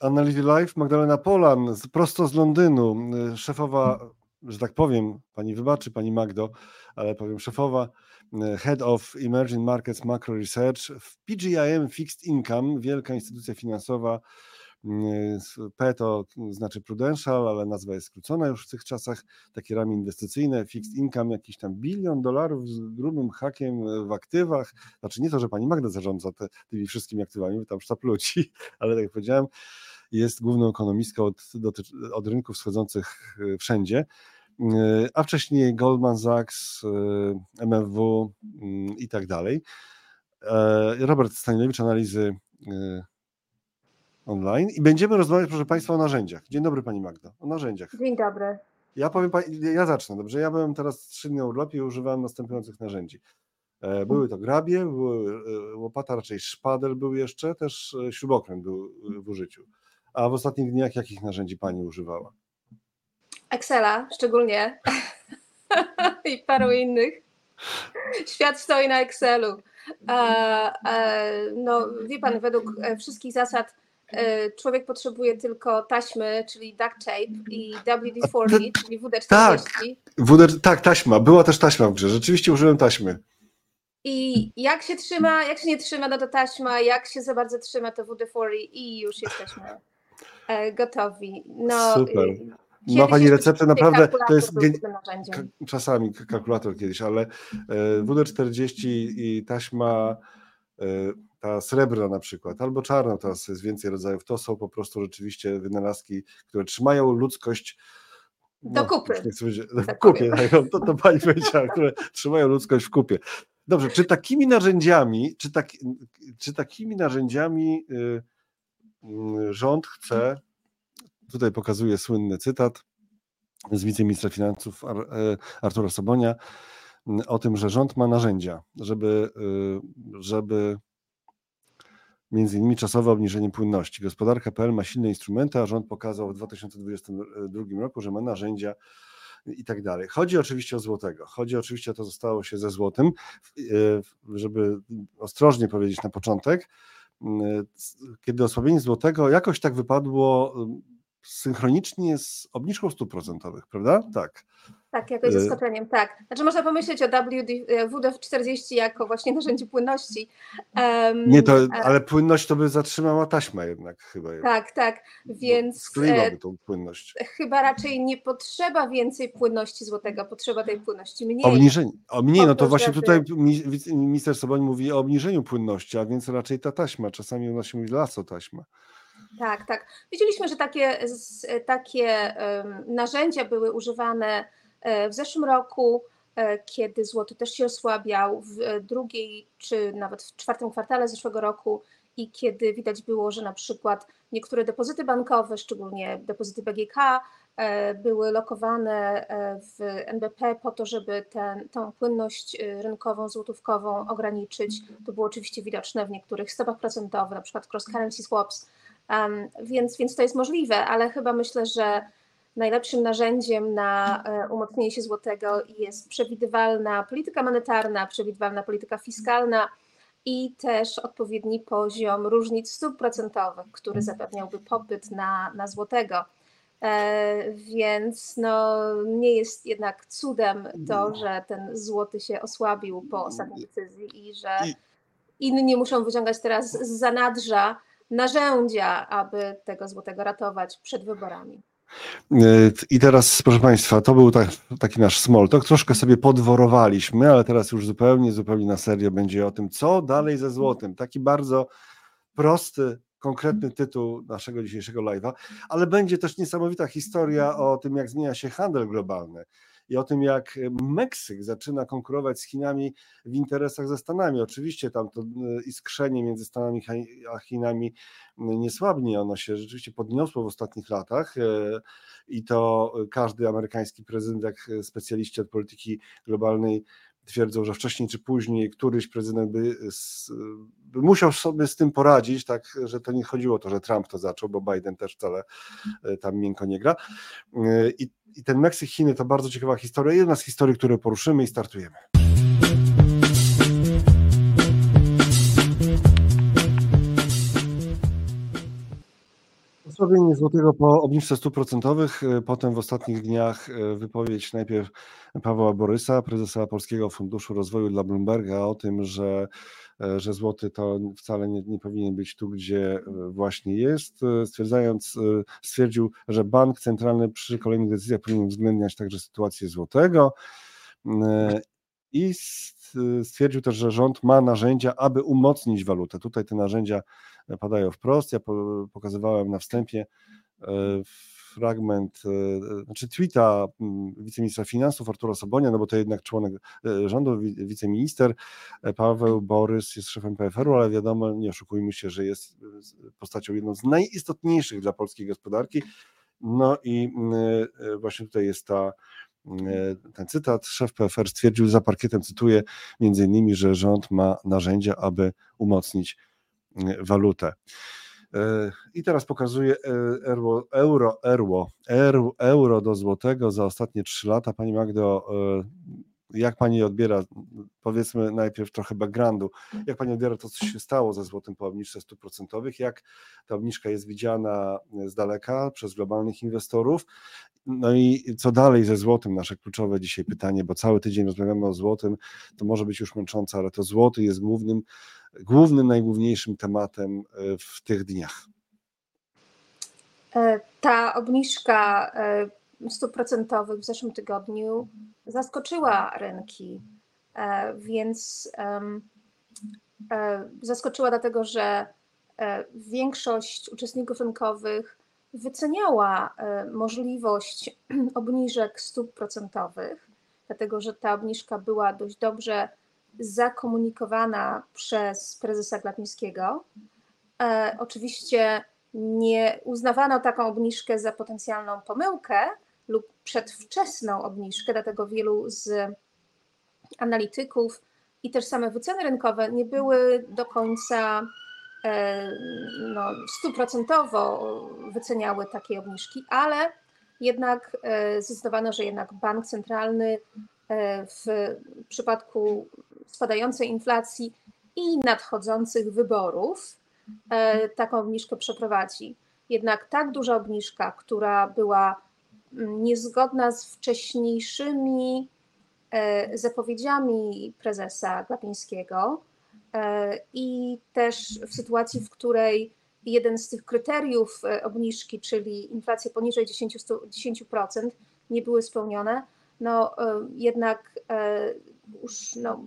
Analyzy Live Magdalena Polan, prosto z Londynu, szefowa, że tak powiem, pani wybaczy, pani Magdo, ale powiem szefowa, Head of Emerging Markets Macro Research w PGIM Fixed Income, wielka instytucja finansowa. P to znaczy Prudential, ale nazwa jest skrócona już w tych czasach. Takie ramy inwestycyjne, fixed income, jakiś tam bilion dolarów z grubym hakiem w aktywach. Znaczy nie to, że pani Magda zarządza te, tymi wszystkimi aktywami, bo tam sztab ludzi, ale tak jak powiedziałem, jest główną ekonomistką od, od rynków wschodzących e, wszędzie, e, a wcześniej Goldman Sachs, e, MFW mm, i tak dalej. Robert Stanilewicz, analizy online i będziemy rozmawiać, proszę Państwa, o narzędziach. Dzień dobry Pani Magda, o narzędziach. Dzień dobry. Ja powiem, ja zacznę, dobrze? Ja byłem teraz trzy dni na urlopie i używałem następujących narzędzi. Były to grabie, były łopata, raczej szpadel był jeszcze, też śrubokręt był w użyciu. A w ostatnich dniach jakich narzędzi Pani używała? Excela szczególnie i paru innych. Świat stoi na Excelu. E, e, no, wie Pan, według e, wszystkich zasad człowiek potrzebuje tylko taśmy, czyli duct tape i WD-40, czyli WD-40. Tak, WD, tak, taśma. Była też taśma w grze. Rzeczywiście użyłem taśmy. I jak się trzyma, jak się nie trzyma, no to taśma, jak się za bardzo trzyma, to WD-40 i już jesteśmy E, gotowi. No, Super. Ma Pani receptę, naprawdę to jest czasami kalkulator kiedyś, ale e, WD-40 i taśma e, ta srebrna na przykład, albo czarna, teraz jest więcej rodzajów, to są po prostu rzeczywiście wynalazki, które trzymają ludzkość do no, kupy. tak kupie, tak, to, to pani powiedziała, które trzymają ludzkość w kupie. Dobrze, czy takimi narzędziami, czy, tak, czy takimi narzędziami y, Mm, rząd chce, tutaj pokazuje słynny cytat z wiceministra finansów e, Artura Sobonia, mm, o tym, że rząd ma narzędzia, żeby, y, żeby między innymi czasowe obniżenie płynności. Gospodarka.pl ma silne instrumenty, a rząd pokazał w 2022 roku, że ma narzędzia i tak dalej. Chodzi oczywiście o złotego. Chodzi oczywiście o to, co stało się ze złotym. Y, żeby ostrożnie powiedzieć na początek, kiedy osłabienie złotego jakoś tak wypadło synchronicznie z obniżką stóp procentowych, prawda? Tak. Tak, jakoś y, zaskoczeniem, tak. Znaczy można pomyśleć o WD-40 jako właśnie narzędzie płynności. Um, nie, to, ale płynność to by zatrzymała taśma jednak chyba. Tak, tak, więc... Skleiłaby tą płynność. Chyba raczej nie potrzeba więcej płynności złotego, potrzeba tej płynności mniej. Obniżenie, o mniej, no to właśnie tutaj minister Soboń mówi o obniżeniu płynności, a więc raczej ta taśma, czasami u nas się mówi laso taśma. Tak, tak. Widzieliśmy, że takie, takie narzędzia były używane e, w zeszłym roku, e, kiedy złoty też się osłabiał, w drugiej czy nawet w czwartym kwartale zeszłego roku i kiedy widać było, że na przykład niektóre depozyty bankowe, szczególnie depozyty BGK, e, były lokowane w NBP po to, żeby ten, tą płynność rynkową, złotówkową ograniczyć. To było oczywiście widoczne w niektórych stopach procentowych, na przykład cross currency swaps, Um, więc, więc to jest możliwe, ale chyba myślę, że najlepszym narzędziem na e, umocnienie się złotego jest przewidywalna polityka monetarna, przewidywalna polityka fiskalna i też odpowiedni poziom różnic stóp procentowych, który zapewniałby popyt na, na złotego. E, więc no, nie jest jednak cudem to, że ten złoty się osłabił po ostatniej decyzji i że inni muszą wyciągać teraz z zanadrza narzędzia, aby tego złotego ratować przed wyborami. I teraz, proszę Państwa, to był tak, taki nasz small talk. Troszkę sobie podworowaliśmy, ale teraz już zupełnie, zupełnie na serio będzie o tym, co dalej ze złotem. Taki bardzo prosty, konkretny tytuł naszego dzisiejszego live'a, ale będzie też niesamowita historia o tym, jak zmienia się handel globalny i o tym, jak Meksyk zaczyna konkurować z Chinami w interesach ze Stanami. Oczywiście tam to y, iskrzenie między Stanami a Chinami nie słabnie, ono się rzeczywiście podniosło w ostatnich latach i to każdy amerykański prezydent, jak specjaliści od polityki globalnej twierdzą, że wcześniej czy później któryś prezydent by, by, musiał sobie z tym poradzić, tak, że to nie chodziło o to, że Trump to zaczął, bo Biden też wcale e, tam miękko nie gra. E, I, i ten Meksyk, Chiny to bardzo ciekawa historia, jedna z historii, które poruszymy i startujemy. Osłabienie złotego po obniżce stóp procentowych, e, potem w ostatnich dniach e, wypowiedź najpierw Pawła Borysa, prezesa Polskiego Funduszu Rozwoju dla Bloomberga o tym, że, e, że złoty to wcale nie, nie powinien być tu, gdzie właśnie jest, stwierdzając, stwierdził, że bank centralny przy kolejnych decyzjach powinien uwzględniać także sytuację złotego i stwierdził też, że rząd ma narzędzia, aby umocnić walutę. Tutaj te narzędzia padają wprost. Ja pokazywałem na wstępie e, fragment, e, znaczy tweeta wiceministra finansów Artura Sobonia, no bo to jednak członek e, rządu, wiceminister Paweł Borys jest szefem PFR-u, ale wiadomo, nie oszukujmy się, że jest postacią jedną z najistotniejszych dla polskiej gospodarki. No i właśnie tutaj jest ta ten cytat. Szef PFR stwierdził za parkietem, cytuję, między innymi, że rząd ma narzędzia, aby umocnić walutę. E, I teraz pokazuję e, euro, euro, euro, euro do złotego za ostatnie trzy lata. Pani Magdo, e, jak pani odbiera, powiedzmy najpierw trochę backgroundu, jak pani odbiera to, co się stało ze złotym po obniżce stóp procentowych, jak ta obniżka jest widziana z daleka przez globalnych inwestorów, no i co dalej ze złotym, nasze kluczowe dzisiaj pytanie, bo cały tydzień rozmawiamy o złotym, to może być już męczące, ale to złoty jest głównym głównym, najgłówniejszym tematem e, w tych dniach? E, ta obniżka e, stóp procentowych w zeszłym tygodniu zaskoczyła rynki, więc zaskoczyła dlatego, że większość uczestników rynkowych wyceniała możliwość obniżek stóp procentowych, dlatego że ta obniżka była dość dobrze zakomunikowana przez prezesa Glapińskiego. E, oczywiście nie uznawano taką obniżkę za potencjalną pomyłkę lub przedwczesną obniżkę, dlatego wielu z analityków i też same wyceny rynkowe nie były do końca e, no, wyceniały takie obniżki, ale jednak e, zdecydowano, że jednak bank centralny e, w przypadku spadającej inflacji i nadchodzących wyborów taką obniżkę przeprowadzi. Jednak tak duża obniżka, która była niezgodna z wcześniejszymi e, zapowiedziami prezesa Glapińskiego e, i też w sytuacji, w której jeden z tych kryteriów obniżki, czyli inflacja poniżej 10%, 10% nie były spełnione, no jednak już no,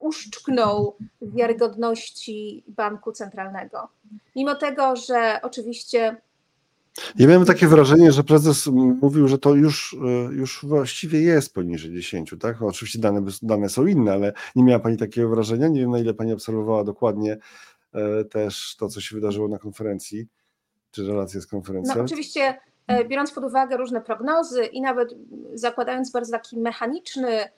uszczknął wiarygodności banku centralnego. Mimo tego, że oczywiście. Ja miałem takie wrażenie, że prezes mówił, że to już, e, już właściwie jest poniżej 10, tak? Oczywiście dane, dane są inne, ale nie miała Pani takiego wrażenia? Nie wiem, na ile Pani obserwowała dokładnie e, też to, co się wydarzyło na konferencji, czy relacje z konferencją. No, oczywiście, e, biorąc pod uwagę różne prognozy i nawet zakładając bardzo taki mechaniczny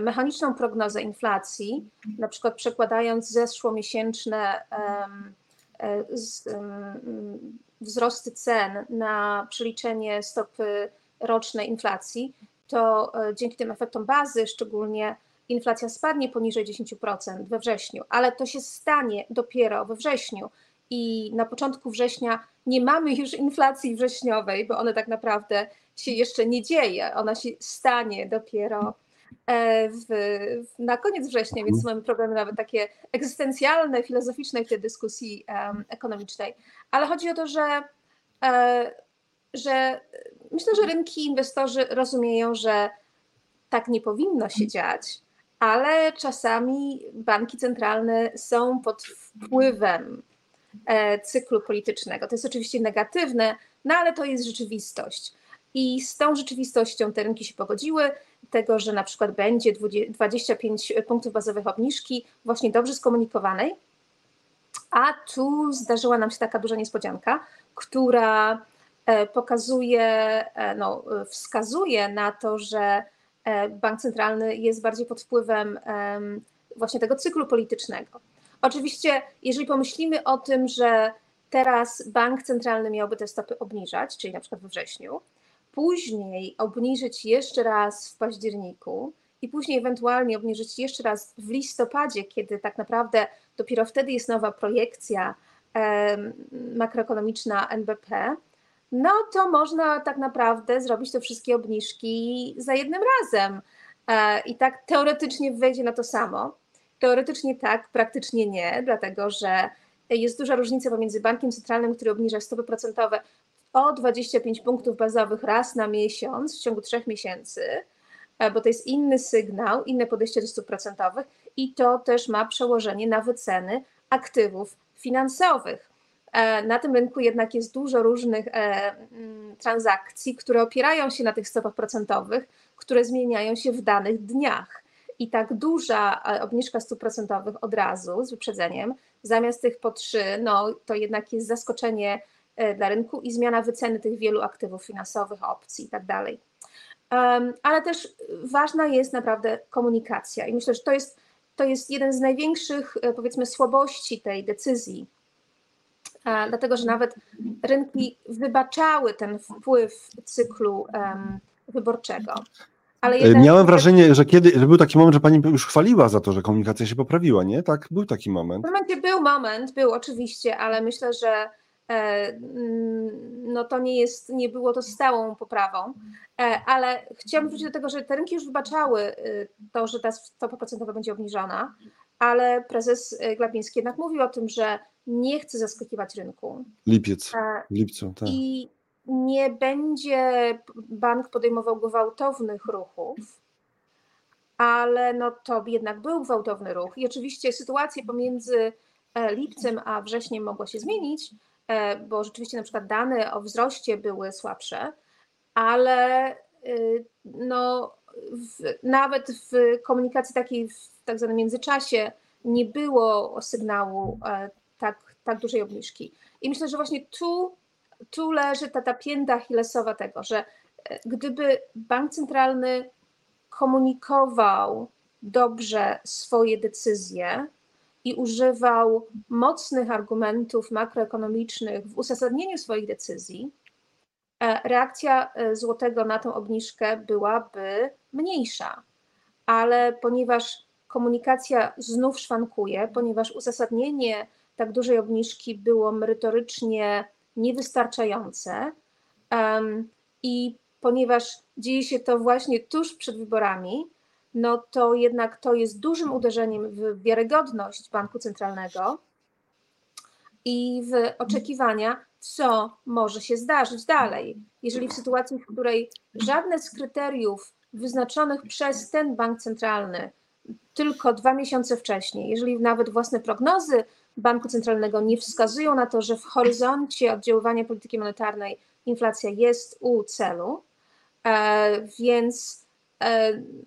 mechaniczną prognozę inflacji, na przykład przekładając zeszłomiesięczne e, wzrosty cen na przeliczenie stopy rocznej inflacji, to e, dzięki tym efektom bazy szczególnie inflacja spadnie poniżej 10% we wrześniu, ale to się stanie dopiero we wrześniu. I na początku września nie mamy już inflacji wrześniowej, bo ona tak naprawdę się jeszcze nie dzieje, ona się stanie dopiero w, na koniec września, więc mamy problemy nawet takie egzystencjalne, filozoficzne w tej dyskusji um, ekonomicznej. Ale chodzi o to, że, e, że myślę, że rynki, inwestorzy rozumieją, że tak nie powinno się dziać, ale czasami banki centralne są pod wpływem e, cyklu politycznego. To jest oczywiście negatywne, no ale to jest rzeczywistość. I z tą rzeczywistością te rynki się pogodziły tego, że na przykład będzie 25 punktów bazowych obniżki, właśnie dobrze skomunikowanej. A tu zdarzyła nam się taka duża niespodzianka, która e, pokazuje, e, no, wskazuje na to, że e, bank centralny jest bardziej pod wpływem właśnie tego cyklu politycznego. Oczywiście, jeżeli pomyślimy o tym, że teraz bank centralny miałby te stopy obniżać, czyli na przykład we wrześniu, później obniżyć jeszcze raz w październiku i później ewentualnie obniżyć jeszcze raz w listopadzie, kiedy tak naprawdę dopiero wtedy jest nowa projekcja makroekonomiczna NBP, no to można tak naprawdę zrobić te wszystkie obniżki za jednym razem. E, I tak teoretycznie wejdzie na to samo. Teoretycznie tak, praktycznie nie, dlatego że jest duża różnica pomiędzy bankiem centralnym, który obniża stopy procentowe o 25 punktów bazowych raz na miesiąc w ciągu trzech miesięcy, e, bo to jest inny sygnał, inne podejście do stóp procentowych i to też ma przełożenie na wyceny aktywów finansowych. E, na tym rynku jednak jest dużo różnych e, mm, transakcji, które opierają się na tych stopach procentowych, które zmieniają się w danych dniach. I tak duża obniżka stóp procentowych od razu z wyprzedzeniem, zamiast tych po trzy, no to jednak jest zaskoczenie dla rynku i zmiana wyceny tych wielu aktywów finansowych, opcji i tak dalej. Ale też ważna jest naprawdę komunikacja i myślę, że to jest, to jest jeden z największych, powiedzmy, słabości tej decyzji dlatego że nawet rynki wybaczały ten wpływ cyklu wyborczego. Jeden... Miałem wrażenie, że kiedy że był taki moment, że pani już chwaliła za to, że komunikacja się poprawiła, nie? Tak, był taki moment. W momencie był moment, był oczywiście, ale myślę, że e, no to nie jest, nie było to stałą poprawą, e, ale chciałabym wrócić do tego, że te rynki już wybaczały y, to, że ta stopa procentowa będzie obniżona, ale prezes y, Glapiński jednak mówił o tym, że nie chce zaskakiwać rynku. Lipiec, e, w lipcu, tak. I nie będzie bank podejmował gwałtownych ruchów, ale no to jednak był gwałtowny ruch. I oczywiście sytuacja pomiędzy e, lipcem a wrześniem mogła się zmienić, e, bo rzeczywiście na przykład dane o wzroście były słabsze, ale y, no, w, nawet w komunikacji takiej w tak zwanym międzyczasie nie było sygnału tak, tak dużej obniżki. I myślę, że właśnie tu, tu leży ta, ta pięta achillesowa tego, że e, gdyby bank centralny komunikował dobrze swoje decyzje i używał mocnych argumentów makroekonomicznych w uzasadnieniu swoich decyzji, e, reakcja e, złotego na tę obniżkę byłaby mniejsza. Ale ponieważ komunikacja znów szwankuje, ponieważ uzasadnienie tak dużej obniżki było merytorycznie niewystarczające. I ponieważ dzieje się to właśnie tuż przed wyborami, no to jednak to jest dużym uderzeniem w wiarygodność banku centralnego i w oczekiwania, co może się zdarzyć dalej. Jeżeli w sytuacji, w której żadne z kryteriów wyznaczonych przez ten bank centralny tylko dwa miesiące wcześniej, jeżeli nawet własne prognozy Banku Centralnego nie wskazują na to, że w horyzoncie oddziaływania polityki monetarnej inflacja jest u celu, e, więc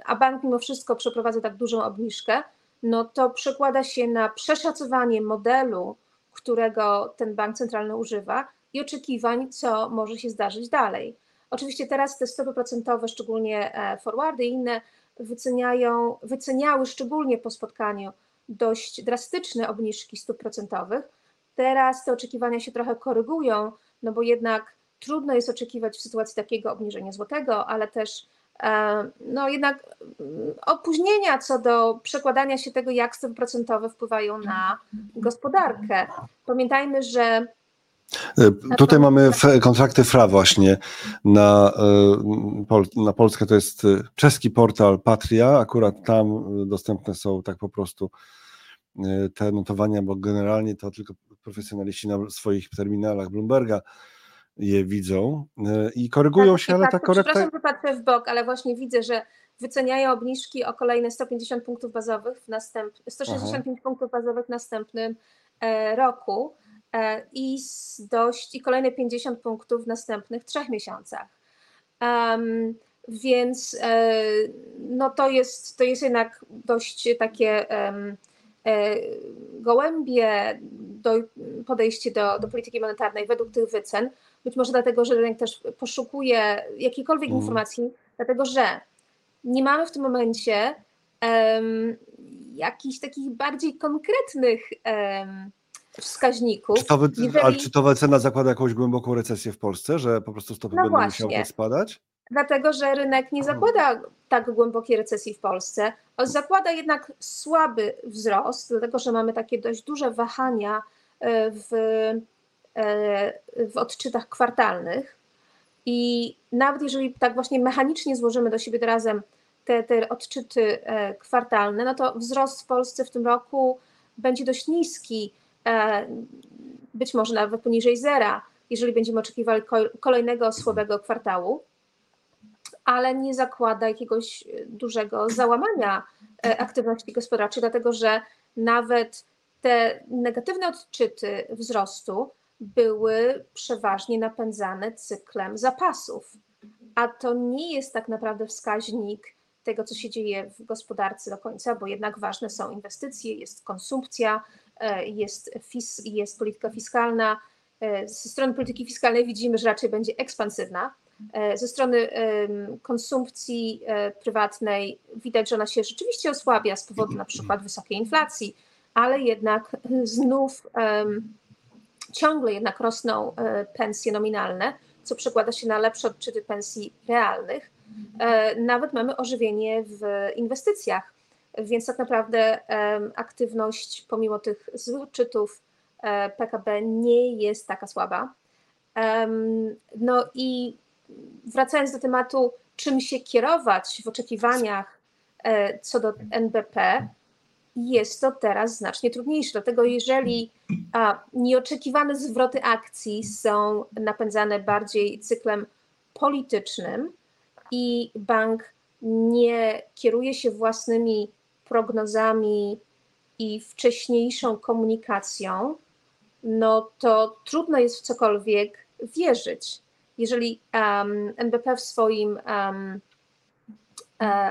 a bank mimo wszystko przeprowadza tak dużą obniżkę, no to przekłada się na przeszacowanie modelu, którego ten bank centralny używa i oczekiwań, co może się zdarzyć dalej. Oczywiście teraz te stopy procentowe, szczególnie e, forwardy i inne, wyceniają, wyceniały szczególnie po spotkaniu dość drastyczne obniżki stóp procentowych. Teraz te oczekiwania się trochę korygują, no bo jednak trudno jest oczekiwać w sytuacji takiego obniżenia złotego, ale też e, no jednak mm, opóźnienia co do przekładania się tego, jak stopy procentowe wpływają na gospodarkę. Pamiętajmy, że e, Tutaj mamy kontrakty FRA właśnie. Na, e, na Polskę, to jest czeski portal Patria, akurat tam dostępne są tak po prostu E, te notowania, bo generalnie to tylko profesjonaliści na swoich terminalach Bloomberga je widzą e, i korygują tak, się, ale tak, ta korekta... Przepraszam, że patrzę w bok, ale właśnie widzę, że wyceniają obniżki o kolejne 150 punktów bazowych w następ... 165 Aha. punktów bazowych w następnym e, roku i dość i kolejne 50 punktów w następnych trzech miesiącach. Um, więc no to jest, to jest jednak dość takie um, E, gołębie do, podejście do, do polityki monetarnej według tych wycen, być może dlatego, że rynek też poszukuje jakiejkolwiek mm. informacji, dlatego że nie mamy w tym momencie um, jakichś takich bardziej konkretnych um, wskaźników. Czy to, Jeżeli... Ale czy to wycena zakłada jakąś głęboką recesję w Polsce, że po prostu stopy no będą właśnie. musiały spadać? dlatego że rynek nie zakłada tak głębokiej recesji w Polsce, zakłada jednak słaby wzrost, dlatego że mamy takie dość duże wahania w, w odczytach kwartalnych. I nawet jeżeli tak właśnie mechanicznie złożymy do siebie razem te, te odczyty kwartalne, no to wzrost w Polsce w tym roku będzie dość niski, być może nawet poniżej zera, jeżeli będziemy oczekiwali kolejnego słabego kwartału ale nie zakłada jakiegoś e, dużego załamania e, aktywności gospodarczej, dlatego że nawet te negatywne odczyty wzrostu były przeważnie napędzane cyklem zapasów. A to nie jest tak naprawdę wskaźnik tego, co się dzieje w gospodarce do końca, bo jednak ważne są inwestycje, jest konsumpcja, e, jest, fis, jest polityka fiskalna. Ze strony polityki fiskalnej widzimy, że raczej będzie ekspansywna, E, ze strony konsumpcji e, prywatnej widać, że ona się rzeczywiście osłabia z powodu na przykład wysokiej inflacji, ale jednak znów ciągle jednak rosną e, pensje nominalne, co przekłada się na lepsze odczyty pensji realnych. Nawet mamy ożywienie w inwestycjach, więc tak naprawdę aktywność pomimo tych złych odczytów PKB nie jest taka słaba. No i wracając do tematu, czym się kierować w oczekiwaniach e, co do NBP, jest to teraz znacznie trudniejsze. Dlatego, jeżeli a, nieoczekiwane zwroty akcji są napędzane bardziej cyklem politycznym i bank nie kieruje się własnymi prognozami i wcześniejszą komunikacją, no to trudno jest w cokolwiek wierzyć jeżeli um, NBP w swoim um,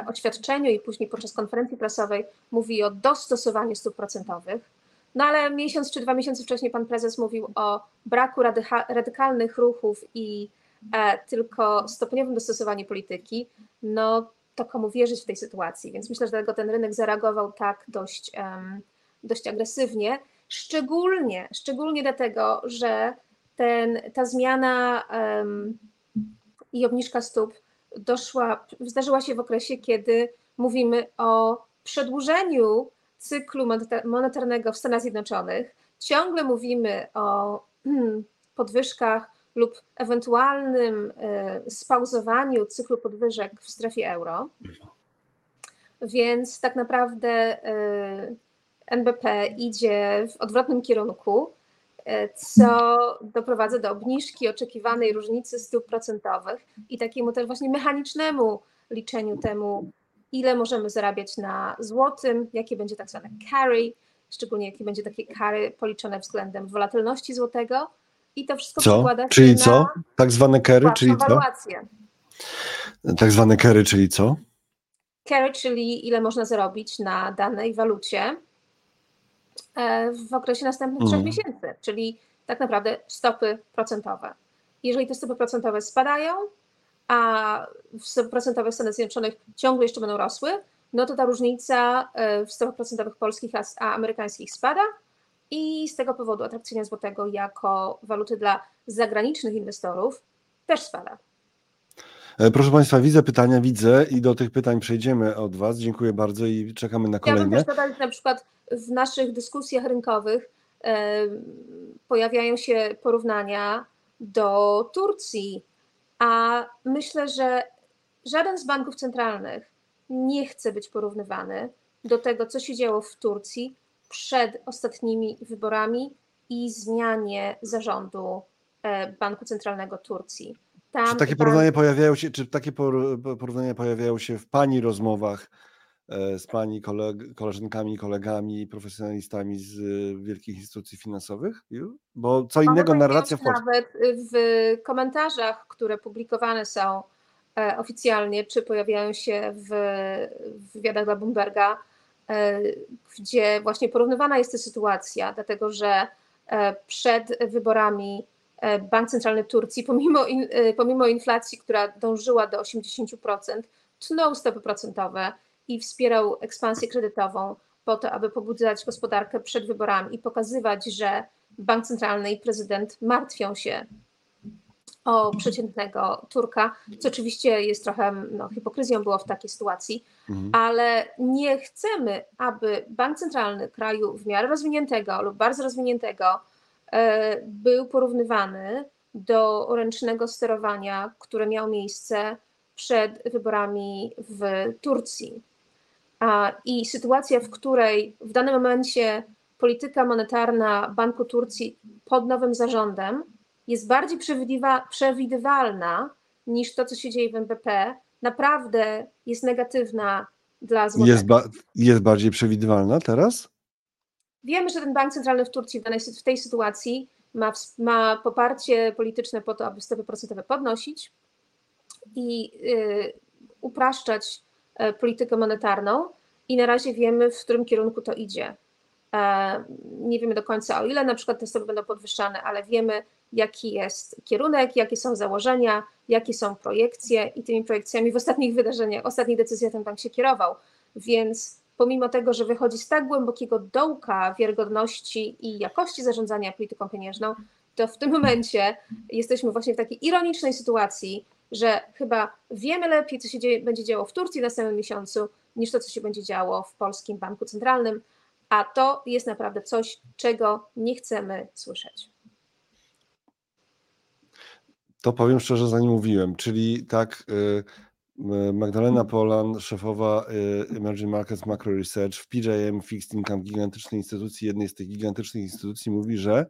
oświadczeniu i później podczas konferencji prasowej mówi o dostosowaniu stóp procentowych, no ale miesiąc czy dwa miesiące wcześniej pan prezes mówił o braku radykalnych ruchów i e, tylko stopniowym dostosowaniu polityki, no to komu wierzyć w tej sytuacji? Więc myślę, że dlatego ten rynek zareagował tak dość, dość agresywnie, szczególnie, szczególnie dlatego, że ten, ta zmiana um, i obniżka stóp doszła, zdarzyła się w okresie, kiedy mówimy o przedłużeniu cyklu monetarnego w Stanach Zjednoczonych. Ciągle mówimy o hmm, podwyżkach lub ewentualnym e, spauzowaniu cyklu podwyżek w strefie euro. Więc tak naprawdę e, NBP idzie w odwrotnym kierunku co doprowadza do obniżki oczekiwanej różnicy stóp procentowych i takiemu też właśnie mechanicznemu liczeniu temu, ile możemy zarabiać na złotym, jakie będzie tak zwane carry, szczególnie jakie będzie takie carry policzone względem wolatylności złotego i to wszystko co? przekłada się czyli na co? Tak zwane carry, czyli co? Tak zwane carry, czyli co? Carry, czyli ile można zarobić na danej walucie E, w okresie następnych trzech mm. miesięcy, czyli tak naprawdę stopy procentowe. Jeżeli te stopy procentowe spadają, a stopy procentowe w Stanach Zjednoczonych ciągle jeszcze będą rosły, no to ta różnica e, w stopach procentowych polskich a amerykańskich spada i z tego powodu atrakcyjność złotego jako waluty dla zagranicznych inwestorów też spada. E, proszę Państwa, widzę pytania, widzę i do tych pytań przejdziemy od Was. Dziękuję bardzo i czekamy na kolejne. Chciałabym też dodać na przykład w naszych dyskusjach rynkowych e, pojawiają się porównania do Turcji, a myślę, że żaden z banków centralnych nie chce być porównywany do tego, co się działo w Turcji przed ostatnimi wyborami i zmianie zarządu e, Banku Centralnego Turcji. Tam czy takie porównania pojawiają się, czy takie porównania pojawiają się w Pani rozmowach z Pani koleg, koleżankami, kolegami, profesjonalistami z e, wielkich instytucji finansowych? Bo co innego narracja w Polsce. Nawet w komentarzach, które publikowane są e, oficjalnie, czy pojawiają się w, w wywiadach dla Bloomberga, gdzie właśnie porównywana jest ta sytuacja, dlatego że przed wyborami E, Bank Centralny Turcji, pomimo, e, pomimo inflacji, która dążyła do 80%, tnął stopy procentowe i wspierał ekspansję kredytową po to, aby pobudzać gospodarkę przed wyborami i pokazywać, że bank centralny i prezydent martwią się o przeciętnego Turka, co oczywiście jest trochę no, hipokryzją było w takiej sytuacji, mhm. ale nie chcemy, aby bank centralny kraju w miarę rozwiniętego lub bardzo rozwiniętego był porównywany do ręcznego sterowania, które miało miejsce przed wyborami w Turcji. I sytuacja, w której w danym momencie polityka monetarna Banku Turcji pod nowym zarządem jest bardziej przewidywalna niż to, co się dzieje w NBP, naprawdę jest negatywna dla złotego. Jest, ba jest bardziej przewidywalna teraz? Wiemy, że ten bank centralny w Turcji w, danej, w tej sytuacji ma, ma poparcie polityczne po to, aby stopy procentowe podnosić i y, upraszczać politykę monetarną i na razie wiemy, w którym kierunku to idzie. E, nie wiemy do końca o ile na przykład te stopy będą podwyższane, ale wiemy jaki jest kierunek, jakie są założenia, jakie są projekcje i tymi projekcjami w ostatnich wydarzeniach, ostatnich decyzjach ten bank się kierował. Więc pomimo tego, że wychodzi z tak głębokiego dołka wiarygodności i jakości zarządzania polityką pieniężną, to w tym momencie jesteśmy właśnie w takiej ironicznej sytuacji, że chyba wiemy lepiej, co się dzieje, będzie działo w Turcji w następnym miesiącu, niż to, co się będzie działo w Polskim Banku Centralnym, a to jest naprawdę coś, czego nie chcemy słyszeć. To powiem szczerze, zanim mówiłem, czyli tak y, Magdalena Polan, szefowa y, Emerging Markets Macro Research w PJM Fixed Income, gigantycznej instytucji, jednej z tych gigantycznych instytucji, mówi, że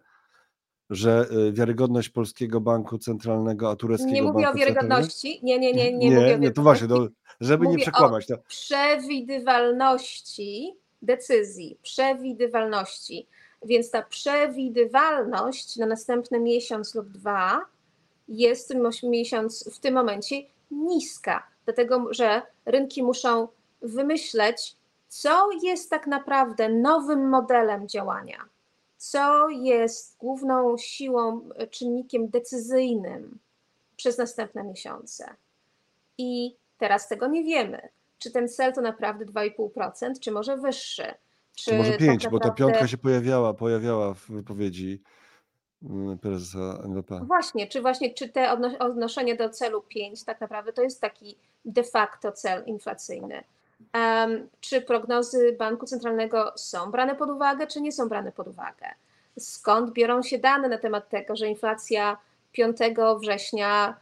że y, wiarygodność polskiego banku centralnego, a tureckiego Nie mówię banku o wiarygodności. Nie, nie, nie, nie, nie mówię Nie, to właśnie, no, żeby mówię nie przekłamać. To... Przewidywalności decyzji, przewidywalności. Więc ta przewidywalność na następny miesiąc lub dwa jest miesiąc, w tym momencie niska, dlatego że rynki muszą wymyśleć, co jest tak naprawdę nowym modelem działania, co jest główną siłą, czynnikiem decyzyjnym przez następne miesiące. I teraz tego nie wiemy. Czy ten cel to naprawdę 2,5%, czy może wyższy? Czy, czy może 5, tak naprawdę... bo ta piątka się pojawiała, pojawiała w wypowiedzi mm, prezesa NWP. Właśnie, czy właśnie czy te odnoszenie do celu 5 tak naprawdę to jest taki de facto cel inflacyjny? Czy prognozy Banku Centralnego są brane pod uwagę, czy nie są brane pod uwagę? Skąd biorą się dane na temat tego, że inflacja 5 września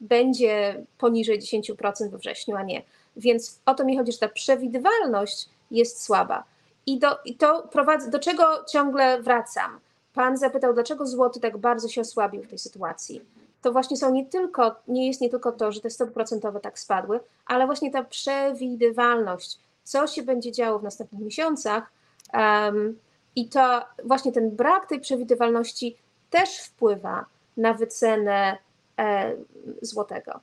będzie poniżej 10% we wrześniu, a nie? Więc o to mi chodzi, że ta przewidywalność jest słaba. I, do, i to prowadzi, do czego ciągle wracam. Pan zapytał, dlaczego złoty tak bardzo się osłabił w tej sytuacji. To właśnie są nie tylko, nie jest nie tylko to, że te stopy procentowe tak spadły, ale właśnie ta przewidywalność, co się będzie działo w następnych miesiącach. Um, I to właśnie ten brak tej przewidywalności też wpływa na wycenę e, złotego.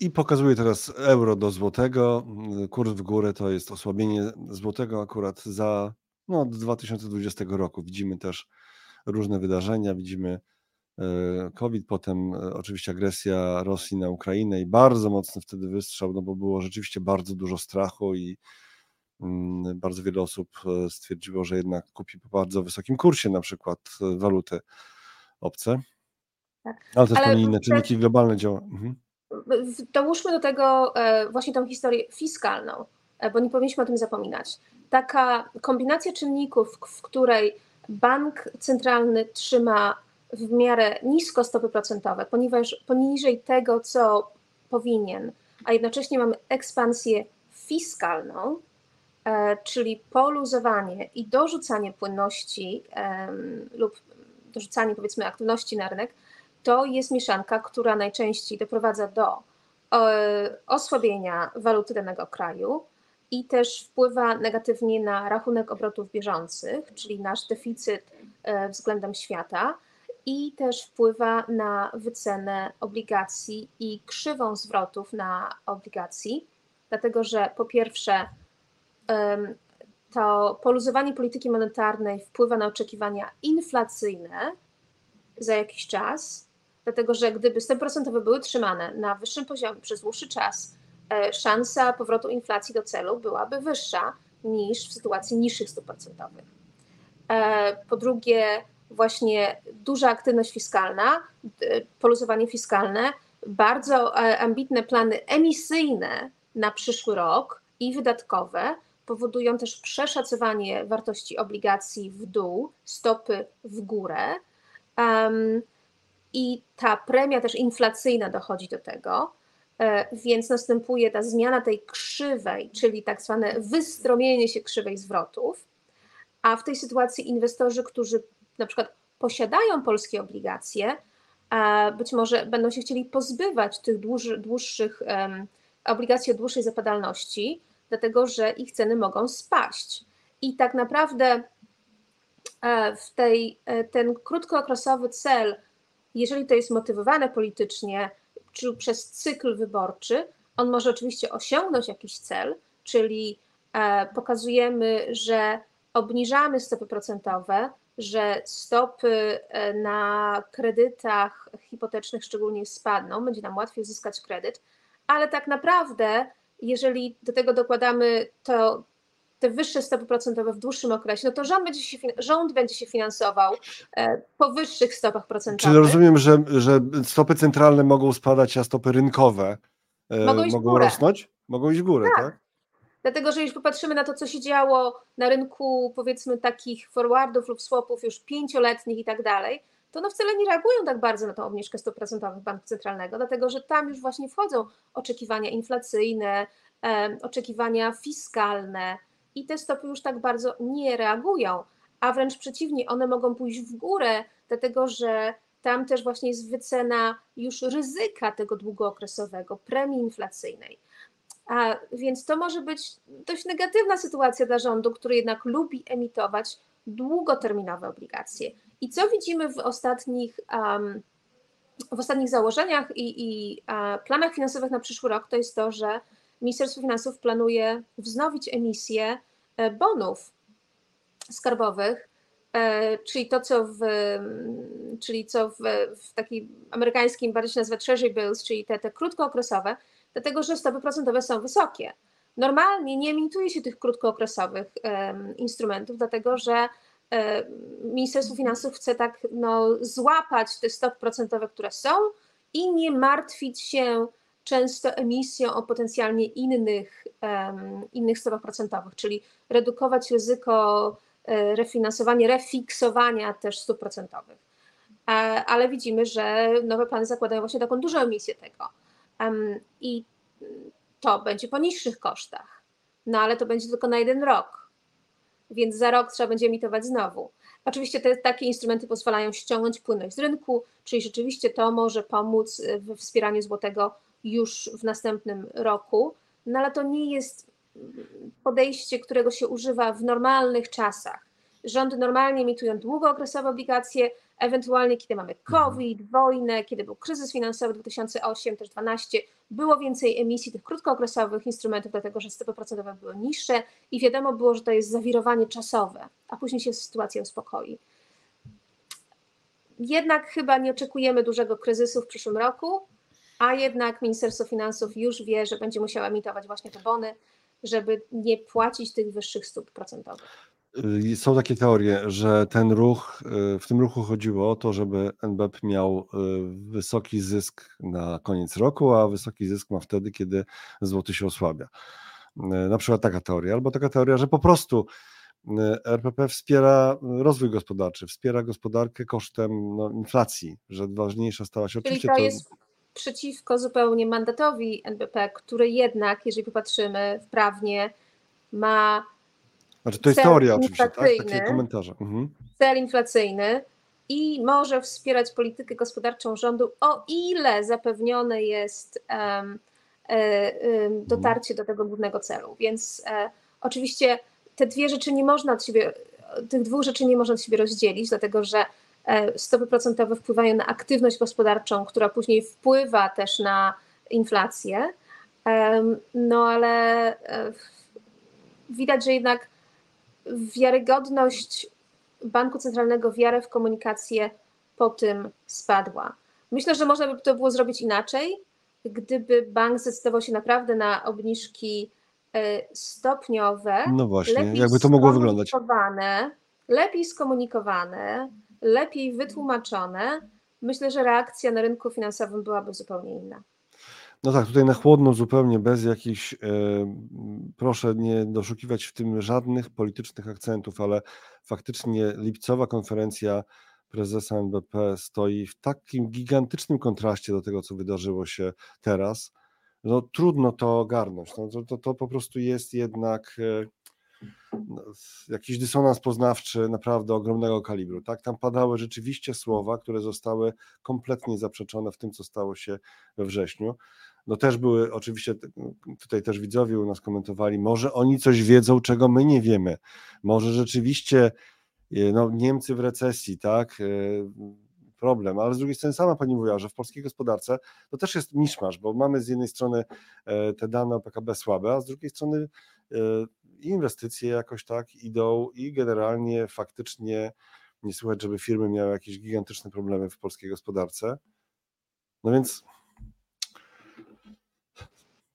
I pokazuje teraz euro do złotego. Kurs w górę to jest osłabienie złotego akurat za no, od 2020 roku. Widzimy też różne wydarzenia, widzimy COVID, potem e, oczywiście agresja Rosji na Ukrainę i bardzo mocny wtedy wystrzał, no bo było rzeczywiście bardzo dużo strachu i mm, bardzo wiele osób e, stwierdziło, że jednak kupi po bardzo wysokim kursie na przykład waluty obce. Tak. Ale też Ale inne czynniki globalne działają. Mhm dołóżmy do tego e, właśnie tą historię fiskalną, e, bo nie powinniśmy o tym zapominać. Taka kombinacja czynników, w której bank centralny trzyma w miarę nisko stopy procentowe, ponieważ poniżej tego, co powinien, a jednocześnie mamy ekspansję fiskalną, e, czyli poluzowanie i dorzucanie płynności lub dorzucanie powiedzmy aktywności na rynek, to jest mieszanka, która najczęściej doprowadza do e, osłabienia waluty danego kraju i też wpływa negatywnie na rachunek obrotów bieżących, czyli nasz deficyt e, względem świata, i też wpływa na wycenę obligacji i krzywą zwrotów na obligacji, dlatego że po pierwsze to poluzowanie polityki monetarnej wpływa na oczekiwania inflacyjne za jakiś czas, dlatego że gdyby stopy procentowe były trzymane na wyższym poziomie przez dłuższy czas, e, szansa powrotu inflacji do celu byłaby wyższa niż w sytuacji niższych stóp procentowych. E, po drugie, właśnie duża aktywność fiskalna, poluzowanie fiskalne, bardzo e, ambitne plany emisyjne na przyszły rok i wydatkowe powodują też przeszacowanie wartości obligacji w dół, stopy w górę. I ta premia też inflacyjna dochodzi do tego, e, więc następuje ta zmiana tej krzywej, czyli tak zwane wystromienie się krzywej zwrotów. A w tej sytuacji inwestorzy, którzy na przykład posiadają polskie obligacje, być może będą się chcieli pozbywać tych dłuższych, dłuższych obligacji o dłuższej zapadalności, dlatego że ich ceny mogą spaść. I tak naprawdę e, w tej, e, ten krótkookresowy cel, jeżeli to jest motywowane politycznie czy przez cykl wyborczy, on może oczywiście osiągnąć jakiś cel, czyli e, pokazujemy, że obniżamy stopy procentowe, że stopy na kredytach hipotecznych szczególnie spadną, będzie nam łatwiej uzyskać kredyt, ale tak naprawdę jeżeli do tego dokładamy to, te wyższe stopy procentowe w dłuższym okresie, no to rząd będzie się, rząd będzie się finansował e, po wyższych stopach procentowych. Czyli rozumiem, że, że stopy centralne mogą spadać, a stopy rynkowe e, mogą, mogą rosnąć? Mogą iść w górę, tak? tak? Dlatego, że jeśli popatrzymy na to, co się działo na rynku, powiedzmy, takich forwardów lub swapów już pięcioletnich i tak dalej, to one wcale nie reagują tak bardzo na tą obniżkę stóp procentowych Banku Centralnego, dlatego że tam już właśnie wchodzą oczekiwania inflacyjne, oczekiwania fiskalne i te stopy już tak bardzo nie reagują, a wręcz przeciwnie, one mogą pójść w górę, dlatego że tam też właśnie jest wycena już ryzyka tego długookresowego, premii inflacyjnej. A więc to może być dość negatywna sytuacja dla rządu, który jednak lubi emitować długoterminowe obligacje. I co widzimy w ostatnich, um, w ostatnich założeniach i, i planach finansowych na przyszły rok, to jest to, że Ministerstwo Finansów planuje wznowić emisję e, bonów skarbowych, e, czyli to, co w, czyli co w, w takim amerykańskim bardziej się nazywa treasury bills, czyli te, te krótkookresowe, dlatego że stopy procentowe są wysokie. Normalnie nie emituje się tych krótkookresowych um, instrumentów, dlatego że Ministerstwo Finansów chce tak no, złapać te stopy procentowe, które są i nie martwić się często emisją o potencjalnie innych, innych stopach procentowych, czyli redukować ryzyko e, refinansowania, refiksowania też stóp procentowych. E, ale widzimy, że nowe plany zakładają właśnie taką dużą emisję tego. I to będzie po niższych kosztach. No ale to będzie tylko na jeden rok więc za rok trzeba będzie emitować znowu. Oczywiście te, takie instrumenty pozwalają ściągnąć płynność z rynku, czyli rzeczywiście to może pomóc we wspieraniu złotego już w następnym roku, no ale to nie jest podejście, którego się używa w normalnych czasach. Rządy normalnie emitują długookresowe obligacje, ewentualnie kiedy mamy COVID, wojnę, kiedy był kryzys finansowy 2008 też 12, było więcej emisji tych krótkookresowych instrumentów, dlatego że stopy procentowe były niższe i wiadomo było, że to jest zawirowanie czasowe, a później się sytuacja uspokoi. Jednak chyba nie oczekujemy dużego kryzysu w przyszłym roku, a jednak Ministerstwo Finansów już wie, że będzie musiało emitować właśnie te bony, żeby nie płacić tych wyższych stóp procentowych. Y, są takie teorie, że ten ruch, y, w tym ruchu chodziło o to, żeby NBP miał y, wysoki zysk na koniec roku, a wysoki zysk ma wtedy, kiedy złoty się osłabia. Na przykład taka teoria, albo taka teoria, że po prostu RPP wspiera rozwój gospodarczy, wspiera gospodarkę kosztem no, inflacji, że ważniejsza stała się Czyli oczywiście. To, to jest przeciwko zupełnie mandatowi NBP, który jednak, jeżeli popatrzymy wprawnie, ma znaczy to jest teoria oczywiście, tak? Takie komentarze. Mhm. Cel inflacyjny i może wspierać politykę gospodarczą rządu, o ile zapewnione jest um, um, dotarcie do tego głównego celu. Więc e, oczywiście te dwie rzeczy nie można od siebie, tych dwóch rzeczy nie można od siebie rozdzielić, dlatego że e, stopy procentowe wpływają na aktywność gospodarczą, która później wpływa też na inflację. No ale widać, że jednak wiarygodność banku centralnego, wiarę w komunikację po tym spadła. Myślę, że można by to było zrobić inaczej, gdyby bank zdecydował się naprawdę na obniżki e, stopniowe. No właśnie, jakby to mogło wyglądać. Lepiej skomunikowane, lepiej wytłumaczone. Myślę, że reakcja na rynku finansowym byłaby zupełnie inna. No tak, tutaj na chłodno zupełnie, bez jakichś, e, proszę nie doszukiwać w tym żadnych politycznych akcentów, ale faktycznie lipcowa konferencja prezesa NBP stoi w takim gigantycznym kontraście do tego, co wydarzyło się teraz. No trudno to ogarnąć. No, to, to, to po prostu jest jednak e, no, jakiś dysonans poznawczy naprawdę ogromnego kalibru. Tak, tam padały rzeczywiście słowa, które zostały kompletnie zaprzeczone w tym, co stało się we wrześniu. No też były, oczywiście tutaj też widzowie u nas komentowali, może oni coś wiedzą, czego my nie wiemy. Może rzeczywiście e, no, Niemcy w recesji, tak, e, problem, ale z drugiej strony sama pani mówiła, że w polskiej gospodarce to też jest miszmasz, bo mamy z jednej strony e, te dane o PKB słabe, a z drugiej strony inwestycje jakoś tak idą i generalnie faktycznie nie słychać, żeby firmy miały jakieś gigantyczne problemy w polskiej gospodarce. No więc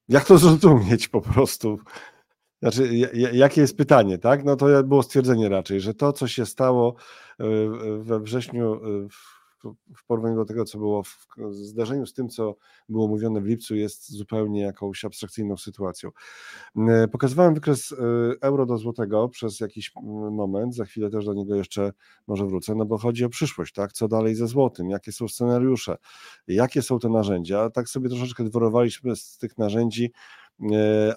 jak to zrozumieć po prostu? Znaczy, jakie jest pytanie, tak? No to było stwierdzenie raczej, że to, co się stało e, we wrześniu e, w porównaniu do tego, co było w zdarzeniu z tym, co było mówione w lipcu, jest zupełnie jakąś abstrakcyjną sytuacją. E, pokazywałem wykres euro do złotego przez jakiś moment, za chwilę też do niego jeszcze może wrócę, no bo chodzi o przyszłość, tak? Co dalej ze złotym, jakie są scenariusze, jakie są te narzędzia. Tak sobie troszeczkę dworowaliśmy z tych narzędzi E,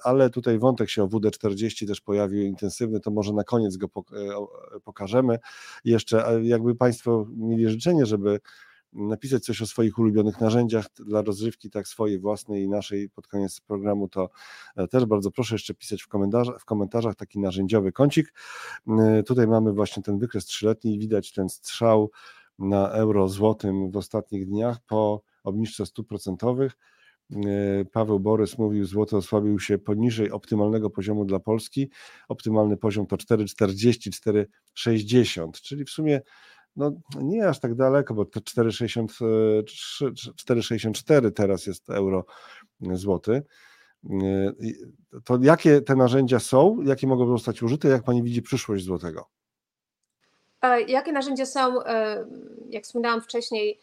ale tutaj wątek się o WD-40 też pojawił intensywny, to może na koniec go e, pokażemy. Jeszcze jakby Państwo mieli życzenie, żeby napisać coś o swoich ulubionych narzędziach dla rozrywki, tak swojej własnej i naszej pod koniec programu, to e, też bardzo proszę jeszcze pisać w komentarzach, w komentarzach taki narzędziowy kącik. Tutaj mamy właśnie ten wykres trzyletni, widać ten strzał na euro złotym w ostatnich dniach po obniżce stóp procentowych. E, Paweł Borys mówił, złoto osłabił się poniżej optymalnego poziomu dla Polski. Optymalny poziom to 4,40, 4,60, czyli w sumie no, nie aż tak daleko, bo to 4,64 teraz jest euro złoty. E, to jakie te narzędzia są, jakie mogą zostać użyte, jak pani widzi przyszłość złotego? Jakie narzędzia są, jak wspominałam wcześniej,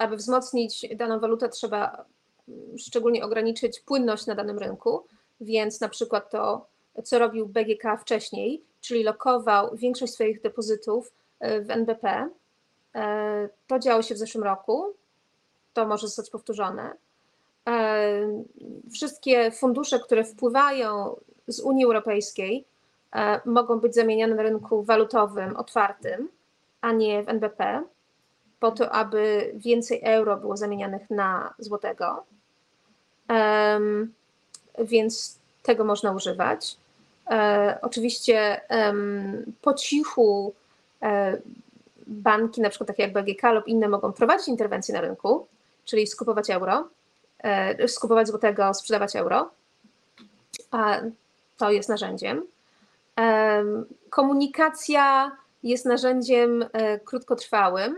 aby wzmocnić daną walutę, trzeba mm, szczególnie ograniczyć płynność na danym rynku, więc na przykład to, co robił BGK wcześniej, czyli lokował większość swoich depozytów e, w NBP. E, to działo się w zeszłym roku, to może zostać powtórzone. E, wszystkie fundusze, które wpływają z Unii Europejskiej, mogą być zamieniane na rynku walutowym otwartym, a nie w NBP po to, aby więcej euro było zamienianych na złotego. Um, więc tego można używać. E, oczywiście um, po cichu e, banki, na przykład takie jak BGK lub inne, mogą prowadzić interwencje na rynku, czyli skupować euro, e, skupować złotego, sprzedawać euro. A to jest narzędziem. Komunikacja jest narzędziem e, krótkotrwałym,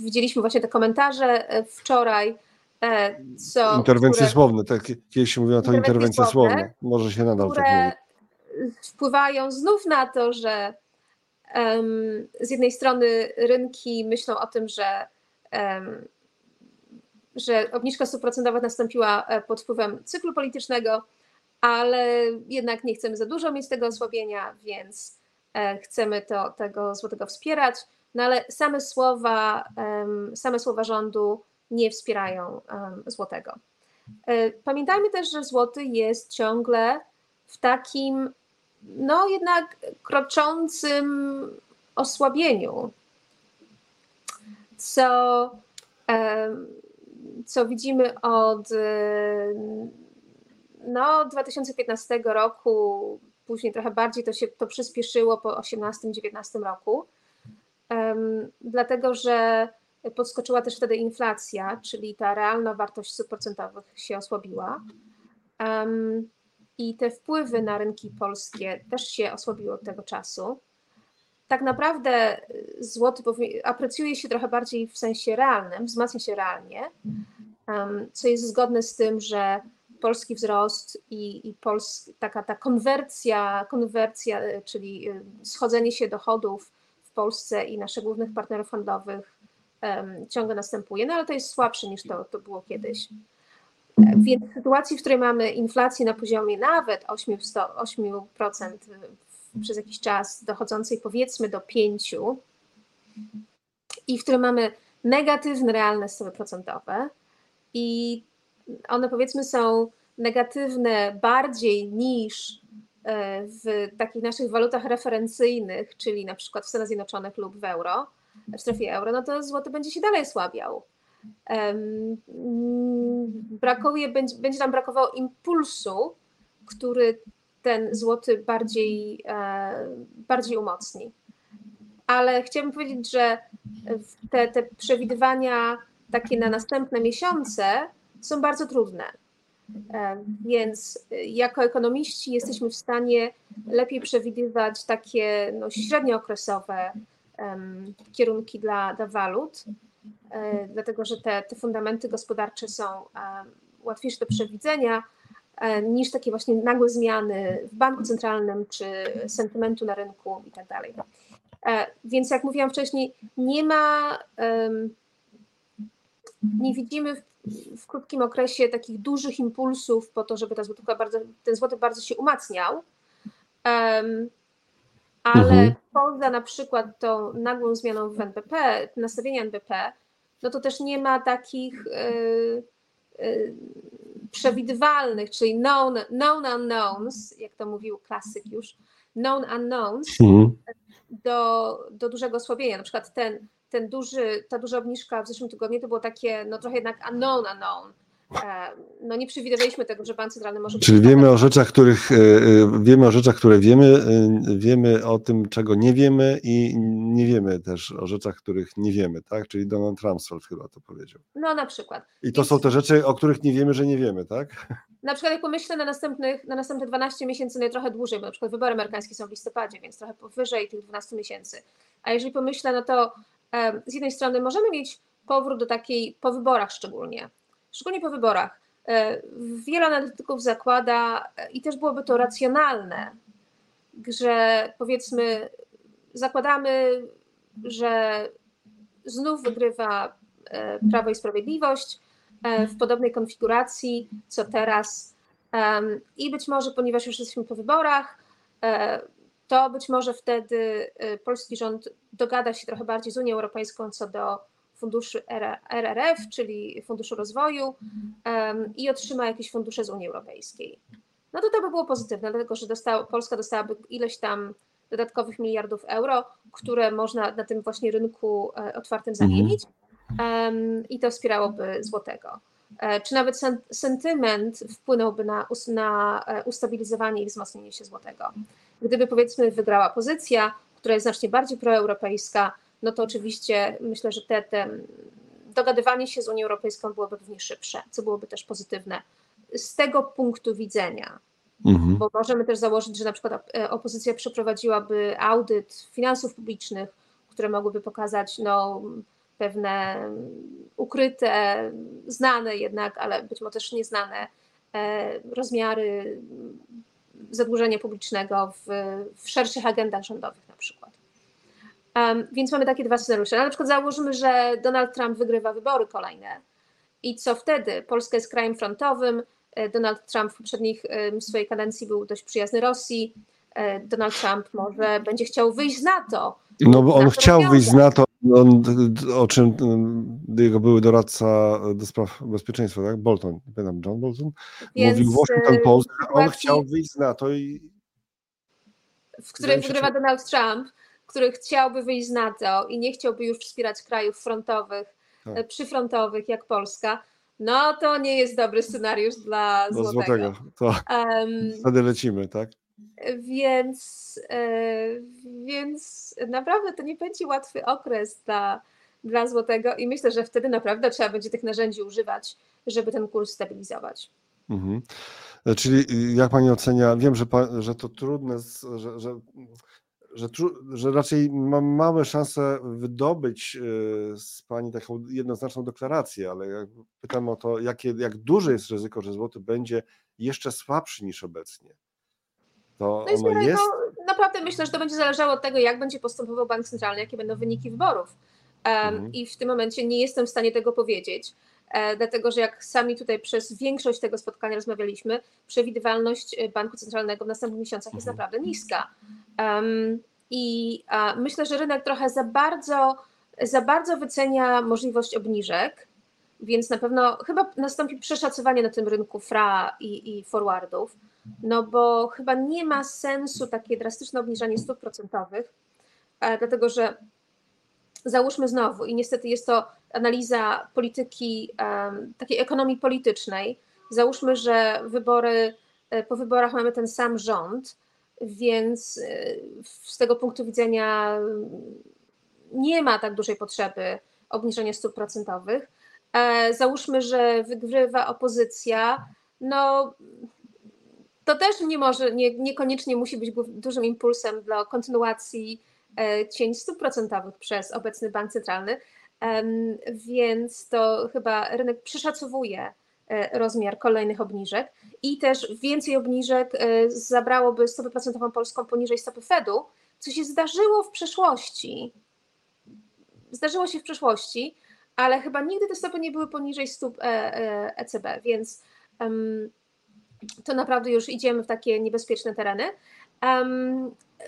Widzieliśmy właśnie te komentarze e, wczoraj. E, co, interwencje które, słowne, tak, kiedyś się mówiło to interwencje słowne, słowne. może się nadal tak mówić. Wpływają znów na to, że um, z jednej strony rynki myślą o tym, że, um, że obniżka stóp procentowych nastąpiła e, pod wpływem cyklu politycznego, ale jednak nie chcemy za dużo mieć tego osłabienia, więc chcemy to, tego złotego wspierać. No ale same słowa, same słowa rządu nie wspierają złotego. E, pamiętajmy też, że złoty jest ciągle w takim, no jednak kroczącym osłabieniu, co, co widzimy od no, 2015 roku, później trochę bardziej to się to przyspieszyło po 2018-2019 roku dlatego że podskoczyła też wtedy inflacja, czyli ta realna wartość stóp procentowych się osłabiła. I te wpływy na rynki polskie też się osłabiły od tego czasu. Tak naprawdę złoty aprecjuje się trochę bardziej w sensie realnym, wzmacnia się realnie, co jest zgodne z tym, że polski wzrost i, i Pols, taka ta konwersja, konwersja, czyli schodzenie się dochodów Polsce i naszych głównych partnerów handlowych ciągle następuje, no ale to jest słabsze niż to, to było kiedyś. Więc w sytuacji, w której mamy inflację na poziomie nawet 8%, 8% przez jakiś czas, dochodzącej powiedzmy do 5%, i w którym mamy negatywne realne stopy procentowe, i one powiedzmy są negatywne bardziej niż w takich naszych walutach referencyjnych, czyli na przykład w Stanach Zjednoczonych lub w euro, w strefie euro, no to złoty będzie się dalej słabiał. Brakuje, będzie, będzie nam brakowało impulsu, który ten złoty bardziej, e, bardziej umocni. Ale chciałabym powiedzieć, że te, te przewidywania takie na następne miesiące są bardzo trudne. Więc jako ekonomiści jesteśmy w stanie lepiej przewidywać takie no, średniookresowe um, kierunki dla, dla walut, e, dlatego że te, te fundamenty gospodarcze są um, łatwiejsze do przewidzenia niż takie właśnie nagłe zmiany w banku centralnym czy sentymentu na rynku i tak. E, więc jak mówiłam wcześniej, nie ma, nie widzimy w, w krótkim okresie takich dużych impulsów po to, żeby ta złotówka bardzo, ten złoty bardzo się umacniał. Ale mhm. poza na przykład tą nagłą zmianą w NBP, nastawienia NBP, no to też nie ma takich y, y, przewidywalnych, czyli known, known unknowns, jak to mówił klasyk już, known unknowns, mhm. do, do dużego osłabienia. Na przykład ten, ten duży, ta duża obniżka w zeszłym tygodniu to było takie, no trochę jednak unknown unknown, E, no nie przewidywaliśmy tego, że bank centralny może... Czyli wiemy o rzeczach, których e, e, wiemy o rzeczach, które wiemy, wiemy o tym, czego nie wiemy i nie wiemy też o rzeczach, których nie wiemy, tak? Czyli Donald Rumsfeld chyba to powiedział. No na przykład. I to są te rzeczy, o których nie wiemy, że nie wiemy, tak? Na przykład jak pomyślę na następnych, na następne 12 miesięcy, no trochę dłużej, bo na przykład wybory amerykańskie są w listopadzie, więc trochę powyżej tych 12 miesięcy. A jeżeli pomyślę, no to z jednej strony możemy mieć powrót do takiej, po wyborach szczególnie, szczególnie po wyborach. E, wiele analityków zakłada, e, i też byłoby to racjonalne, że powiedzmy, zakładamy, że znów wygrywa e, Prawo i Sprawiedliwość w podobnej konfiguracji co teraz. I być może, ponieważ już jesteśmy po wyborach, to być może wtedy polski rząd dogada się trochę bardziej z Unią Europejską co do funduszy RRF, czyli Funduszu Rozwoju i otrzyma jakieś fundusze z Unii Europejskiej. No to to by było pozytywne, dlatego że dostała, Polska dostałaby ileś tam dodatkowych miliardów euro, które można na tym właśnie rynku e, otwartym mhm. zamienić i to wspierałoby złotego. E, czy nawet sentyment wpłynąłby na, na e, ustabilizowanie i wzmocnienie się złotego? Gdyby powiedzmy wygrała pozycja, która jest znacznie bardziej proeuropejska, no to oczywiście myślę, że te, te dogadywanie się z Unią Europejską byłoby pewnie szybsze, co byłoby też pozytywne z tego punktu widzenia. Mhm. Bo możemy też założyć, że na przykład e, opozycja przeprowadziłaby audyt finansów publicznych, które mogłyby pokazać no, pewne ukryte, znane jednak, ale być może też nieznane e, rozmiary zadłużenia publicznego w, w szerszych agendach rządowych na przykład. Um, więc mamy takie dwa scenariusze. Na przykład założymy, że Donald Trump wygrywa wybory kolejne. I co wtedy? Polska jest krajem frontowym. E, Donald Trump w poprzednich swojej kadencji był dość przyjazny Rosji. E, Donald Trump może będzie chciał wyjść z NATO. No bo on chciał wyjść z NATO, on, o czym jego były doradca do spraw bezpieczeństwa, tak? Bolton, pamiętam, John Bolton, Więc mówił Washington Post, że on chciał wyjść z NATO i... W której wygrywa Donald Trump który chciałby wyjść z NATO i nie chciałby już wspierać krajów frontowych, tak. E, przyfrontowych jak Polska, no to nie jest dobry scenariusz dla Złotego. złotego. To um, wtedy lecimy, tak? Więc, e, więc naprawdę to nie będzie łatwy okres dla, dla Złotego i myślę, że wtedy naprawdę trzeba będzie tych narzędzi używać, żeby ten kurs stabilizować. Mhm. E, czyli jak Pani ocenia, wiem, że, że to trudne, że, że że, że raczej mam małe szanse wydobyć e, z Pani taką jednoznaczną deklarację, ale pytam o to, jakie, jak duże jest ryzyko, że złoty będzie jeszcze słabszy niż obecnie. To no ono jest. naprawdę myślę, że to będzie zależało od tego, jak będzie postępował bank centralny, jakie będą wyniki wyborów. mhm. i w tym momencie nie jestem w stanie tego powiedzieć. E, dlatego że jak sami tutaj przez większość tego spotkania rozmawialiśmy, przewidywalność e, banku centralnego w następnych miesiącach jest mhm. naprawdę niska. I myślę, że rynek trochę za bardzo, za bardzo wycenia możliwość obniżek, więc na pewno chyba nastąpi przeszacowanie na tym rynku FRA i, i forwardów, no bo chyba nie ma sensu takie drastyczne obniżanie stóp procentowych, e, dlatego że załóżmy znowu, i niestety jest to analiza polityki, takiej ekonomii politycznej. Załóżmy, że wybory, e, po wyborach mamy ten sam rząd, więc e, z tego punktu widzenia nie ma tak dużej potrzeby obniżenia stóp procentowych. Załóżmy, że wygrywa opozycja, no to też nie może, nie, niekoniecznie musi być dużym impulsem dla kontynuacji cięć stóp procentowych przez obecny bank centralny, więc to chyba rynek przeszacowuje e, rozmiar kolejnych obniżek i też więcej obniżek e, zabrałoby stopę procentową polską poniżej stopy Fedu, co się zdarzyło w przeszłości. Zdarzyło się w przeszłości, ale chyba nigdy te stopy nie były poniżej stóp ECB, e, więc to naprawdę już idziemy w takie niebezpieczne tereny.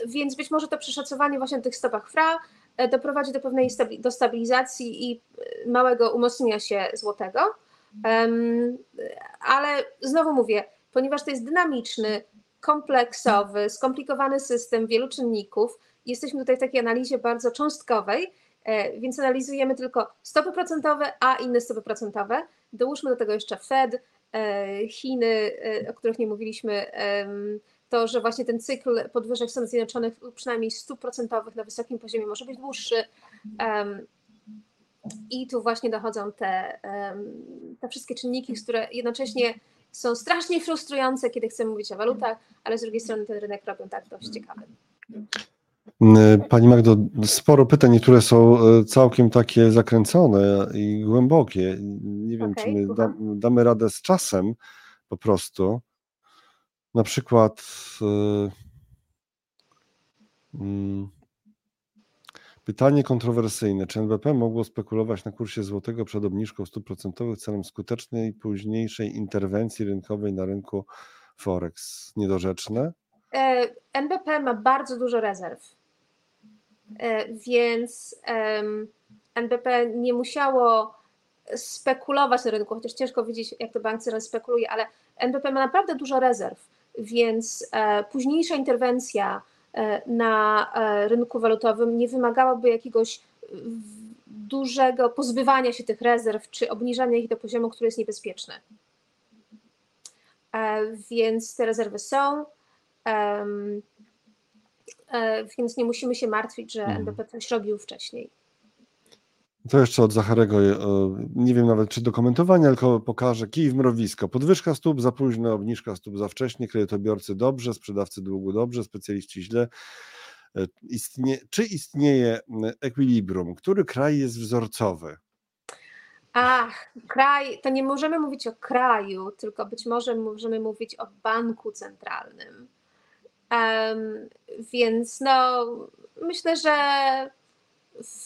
Więc być może to przeszacowanie właśnie tych stopach FRA E, doprowadzi do pewnej do stabilizacji i e, małego umocnienia się złotego. Ale znowu mówię, ponieważ to jest dynamiczny, kompleksowy, skomplikowany system wielu czynników, jesteśmy tutaj w takiej analizie bardzo cząstkowej, e, więc analizujemy tylko stopy procentowe, a inne stopy procentowe. Dołóżmy do tego jeszcze Fed, Chiny, o których nie mówiliśmy, to, że właśnie ten cykl podwyżek Stanów Zjednoczonych przynajmniej stóp procentowych na wysokim poziomie może być dłuższy. I tu właśnie dochodzą te, te wszystkie czynniki, które jednocześnie są strasznie frustrujące, kiedy chcemy mówić o walutach, ale z drugiej strony ten rynek robią tak dość ciekawy. Pani Magdo, sporo pytań, niektóre są e, całkiem takie zakręcone i głębokie. Nie wiem, okay, czy my da, damy radę z czasem po prostu na przykład y, mm, pytanie kontrowersyjne. Czy NBP mogło spekulować na kursie złotego przed obniżką stóp procentowych celem skutecznej późniejszej interwencji rynkowej na rynku Forex? Niedorzeczne? E, NBP ma bardzo dużo rezerw, e, więc NBP nie musiało spekulować na rynku, chociaż ciężko wiedzieć, jak to bank teraz spekuluje, ale NBP ma naprawdę dużo rezerw więc e, późniejsza interwencja e, na e, rynku walutowym nie wymagałaby jakiegoś dużego pozbywania się tych rezerw czy obniżania ich do poziomu, który jest niebezpieczny. Więc te rezerwy są, więc nie musimy się martwić, że NBP mhm. coś robił wcześniej. To jeszcze od Zacharego, e, nie wiem nawet czy do komentowania, tylko pokażę kij w mrowisko. Podwyżka stóp za późno, obniżka stóp za wcześnie, kredytobiorcy dobrze, sprzedawcy długu dobrze, specjaliści źle. E, istnie, czy istnieje ekwilibrum? Który kraj jest wzorcowy? Ach, kraj, to nie możemy mówić o kraju, tylko być może możemy mówić o banku centralnym. Um, więc no, myślę, że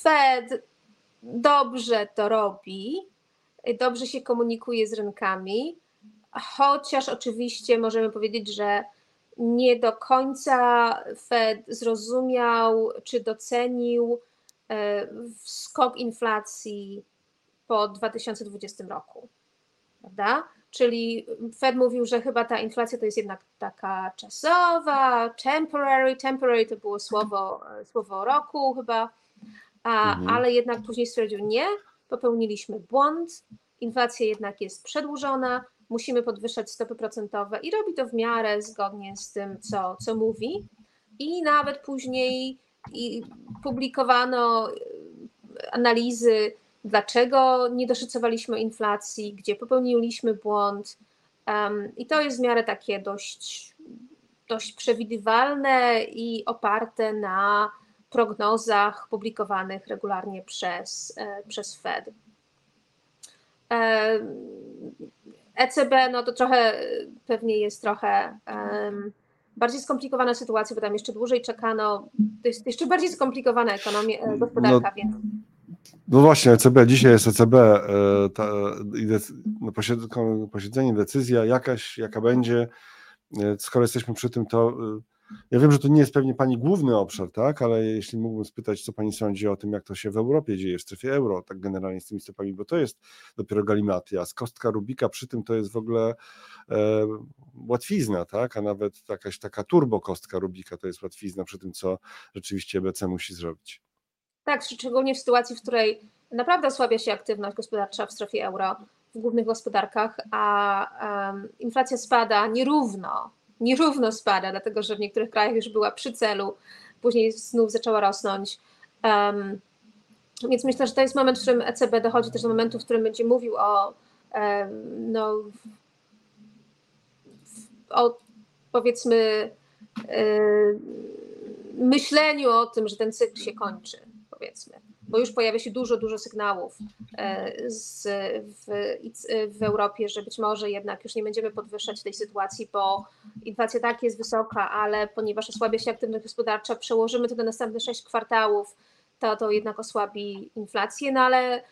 Fed dobrze to robi, dobrze się komunikuje z rynkami, chociaż oczywiście możemy powiedzieć, że nie do końca Fed zrozumiał czy docenił e, skok inflacji po 2020 roku. Prawda? Czyli Fed mówił, że chyba ta inflacja to jest jednak taka czasowa, temporary, temporary to było słowo, słowo roku chyba, a, mhm. ale jednak później stwierdził nie, popełniliśmy błąd, inflacja jednak jest przedłużona, musimy podwyższać stopy procentowe i robi to w miarę zgodnie z tym, co, co mówi. I nawet później i publikowano e, analizy, dlaczego nie doszacowaliśmy inflacji, gdzie popełniliśmy błąd. I to jest w miarę takie dość, dość przewidywalne i oparte na prognozach publikowanych regularnie przez, e, przez Fed. ECB, e no to trochę pewnie jest trochę um, bardziej skomplikowana sytuacja, bo tam jeszcze dłużej czekano. To jest jeszcze bardziej skomplikowana ekonomia, e, gospodarka, no, więc. No właśnie, ECB, dzisiaj jest ECB, e, ta, no posiedzenie, decyzja jakaś, jaka będzie. E, skoro jesteśmy przy tym, to ja wiem, że to nie jest pewnie Pani główny obszar, tak, ale jeśli mógłbym spytać, co Pani sądzi o tym, jak to się w Europie dzieje, w strefie euro, tak generalnie z tymi stopami, bo to jest dopiero galimatias. Kostka Rubika przy tym to jest w ogóle e, łatwizna, tak, a nawet jakaś taka turbo kostka Rubika to jest łatwizna przy tym, co rzeczywiście EBC musi zrobić. Tak, szczególnie w sytuacji, w której naprawdę osłabia się aktywność gospodarcza w strefie euro, w głównych gospodarkach, a um, inflacja spada nierówno nierówno spada, dlatego że w niektórych krajach już była przy celu, później znów zaczęła rosnąć. Um, więc myślę, że to jest moment, w którym ECB dochodzi też do momentu, w którym będzie mówił o, um, no, o powiedzmy um, myśleniu o tym, że ten cykl się kończy, powiedzmy bo już pojawia się dużo, dużo sygnałów e, z, w, w Europie, że być może jednak już nie będziemy podwyższać tej sytuacji, bo inflacja tak jest wysoka, ale ponieważ osłabia się aktywność gospodarcza, przełożymy to na następne sześć kwartałów, to to jednak osłabi inflację, no ale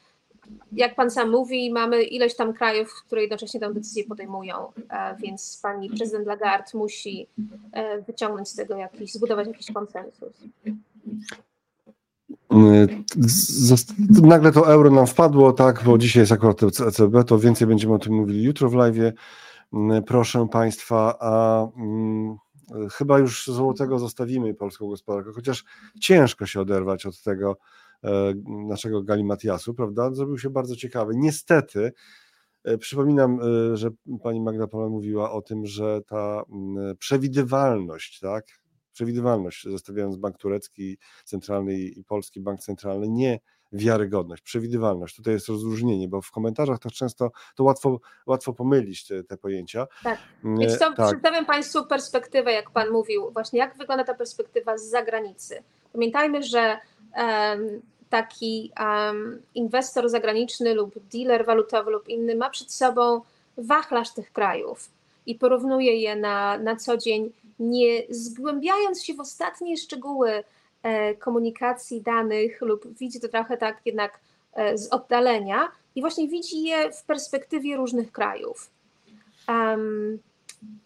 jak pan sam mówi, mamy ileś tam krajów, które jednocześnie tę decyzję podejmują, e, więc pani prezydent Lagarde musi e, wyciągnąć z tego jakiś, zbudować jakiś konsensus. Nagle to euro nam wpadło, tak, bo dzisiaj jest akurat ECB, to więcej będziemy o tym mówili jutro w live. Proszę Państwa, a mm, chyba już złotego zostawimy polską gospodarkę, chociaż ciężko się oderwać od tego e, naszego galimatiasu, prawda? Zrobił się bardzo ciekawy. Niestety, e, przypominam, e, że pani Magda Pola mówiła o tym, że ta mm, przewidywalność, tak, przewidywalność, zostawiając bank turecki centralny i polski bank centralny, nie wiarygodność, przewidywalność. Tutaj jest rozróżnienie, bo w komentarzach tak często to łatwo, łatwo pomylić te, te pojęcia. Tak. Więc to tak. przedstawiam Państwu perspektywę, jak Pan mówił, właśnie jak wygląda ta perspektywa z zagranicy. Pamiętajmy, że um, taki um, inwestor zagraniczny lub dealer walutowy lub inny ma przed sobą wachlarz tych krajów i porównuje je na, na co dzień nie zgłębiając się w ostatnie szczegóły e, komunikacji danych lub widzi to trochę tak jednak e, z oddalenia i właśnie widzi je w perspektywie różnych krajów.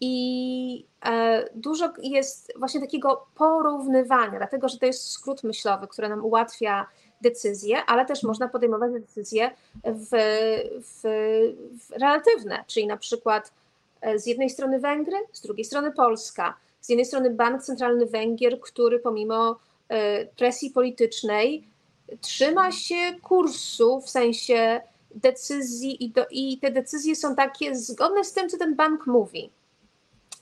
I e, dużo jest właśnie takiego porównywania, dlatego że to jest skrót myślowy, który nam ułatwia decyzje, ale też można podejmować decyzje w, w, w relatywne, czyli na przykład z jednej strony Węgry, z drugiej strony Polska. Z jednej strony Bank Centralny Węgier, który pomimo e, presji politycznej trzyma się kursu w sensie decyzji i, do, i te decyzje są takie zgodne z tym, co ten bank mówi.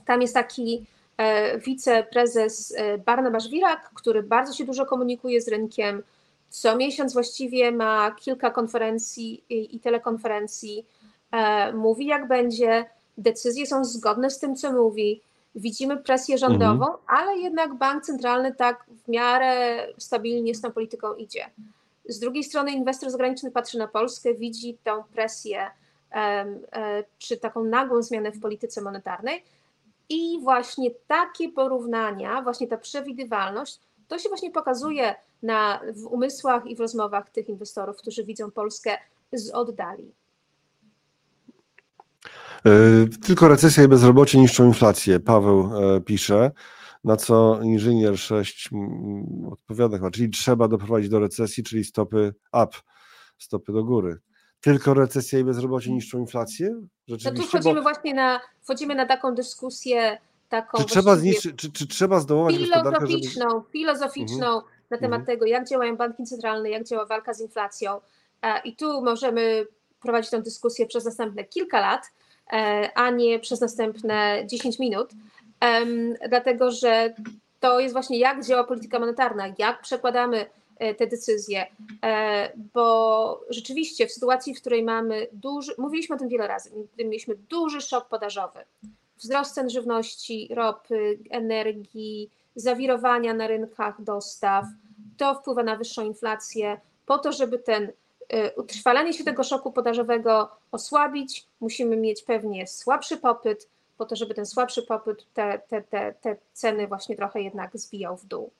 Tam jest taki e, wiceprezes e, Barnabasz Wirak, który bardzo się dużo komunikuje z rynkiem. Co miesiąc właściwie ma kilka konferencji i, telekonferencji. E, mówi jak będzie, decyzje są zgodne z tym, co mówi. Widzimy presję rządową, mhm. ale jednak bank centralny tak w miarę stabilnie z tą polityką idzie. Z drugiej strony inwestor zagraniczny patrzy na Polskę, widzi tą presję e, czy taką nagłą zmianę w polityce monetarnej i właśnie takie porównania, właśnie ta przewidywalność, to się właśnie pokazuje na, w umysłach i w rozmowach tych inwestorów, którzy widzą Polskę z oddali. E, tylko recesja i bezrobocie niszczą inflację. Paweł e, pisze, na co inżynier 6 odpowiada chyba, czyli trzeba doprowadzić do recesji, czyli stopy up, stopy do góry. Tylko recesja i bezrobocie niszczą inflację? Rzeczywiście, no tu wchodzimy bo... właśnie na, wchodzimy na taką dyskusję taką czy trzeba, zniszczyć, czy, czy trzeba zdołać filozoficzną, żeby... filozoficzną mhm. na temat mhm. tego, jak działają banki centralne, jak działa walka z inflacją. E, I tu możemy prowadzić tę dyskusję przez następne kilka lat, a nie przez następne 10 minut, dlatego że to jest właśnie jak działa polityka monetarna, jak przekładamy e, te decyzje, e, bo rzeczywiście w sytuacji, w której mamy duży, mówiliśmy o tym wiele razy, mieliśmy duży szok podażowy, wzrost cen żywności, ropy, energii, zawirowania na rynkach dostaw, to wpływa na wyższą inflację, po to, żeby ten utrwalanie się tego szoku podażowego osłabić, musimy mieć pewnie słabszy popyt, po to, żeby ten słabszy popyt te, te, te, te ceny właśnie trochę jednak zbijał w dół.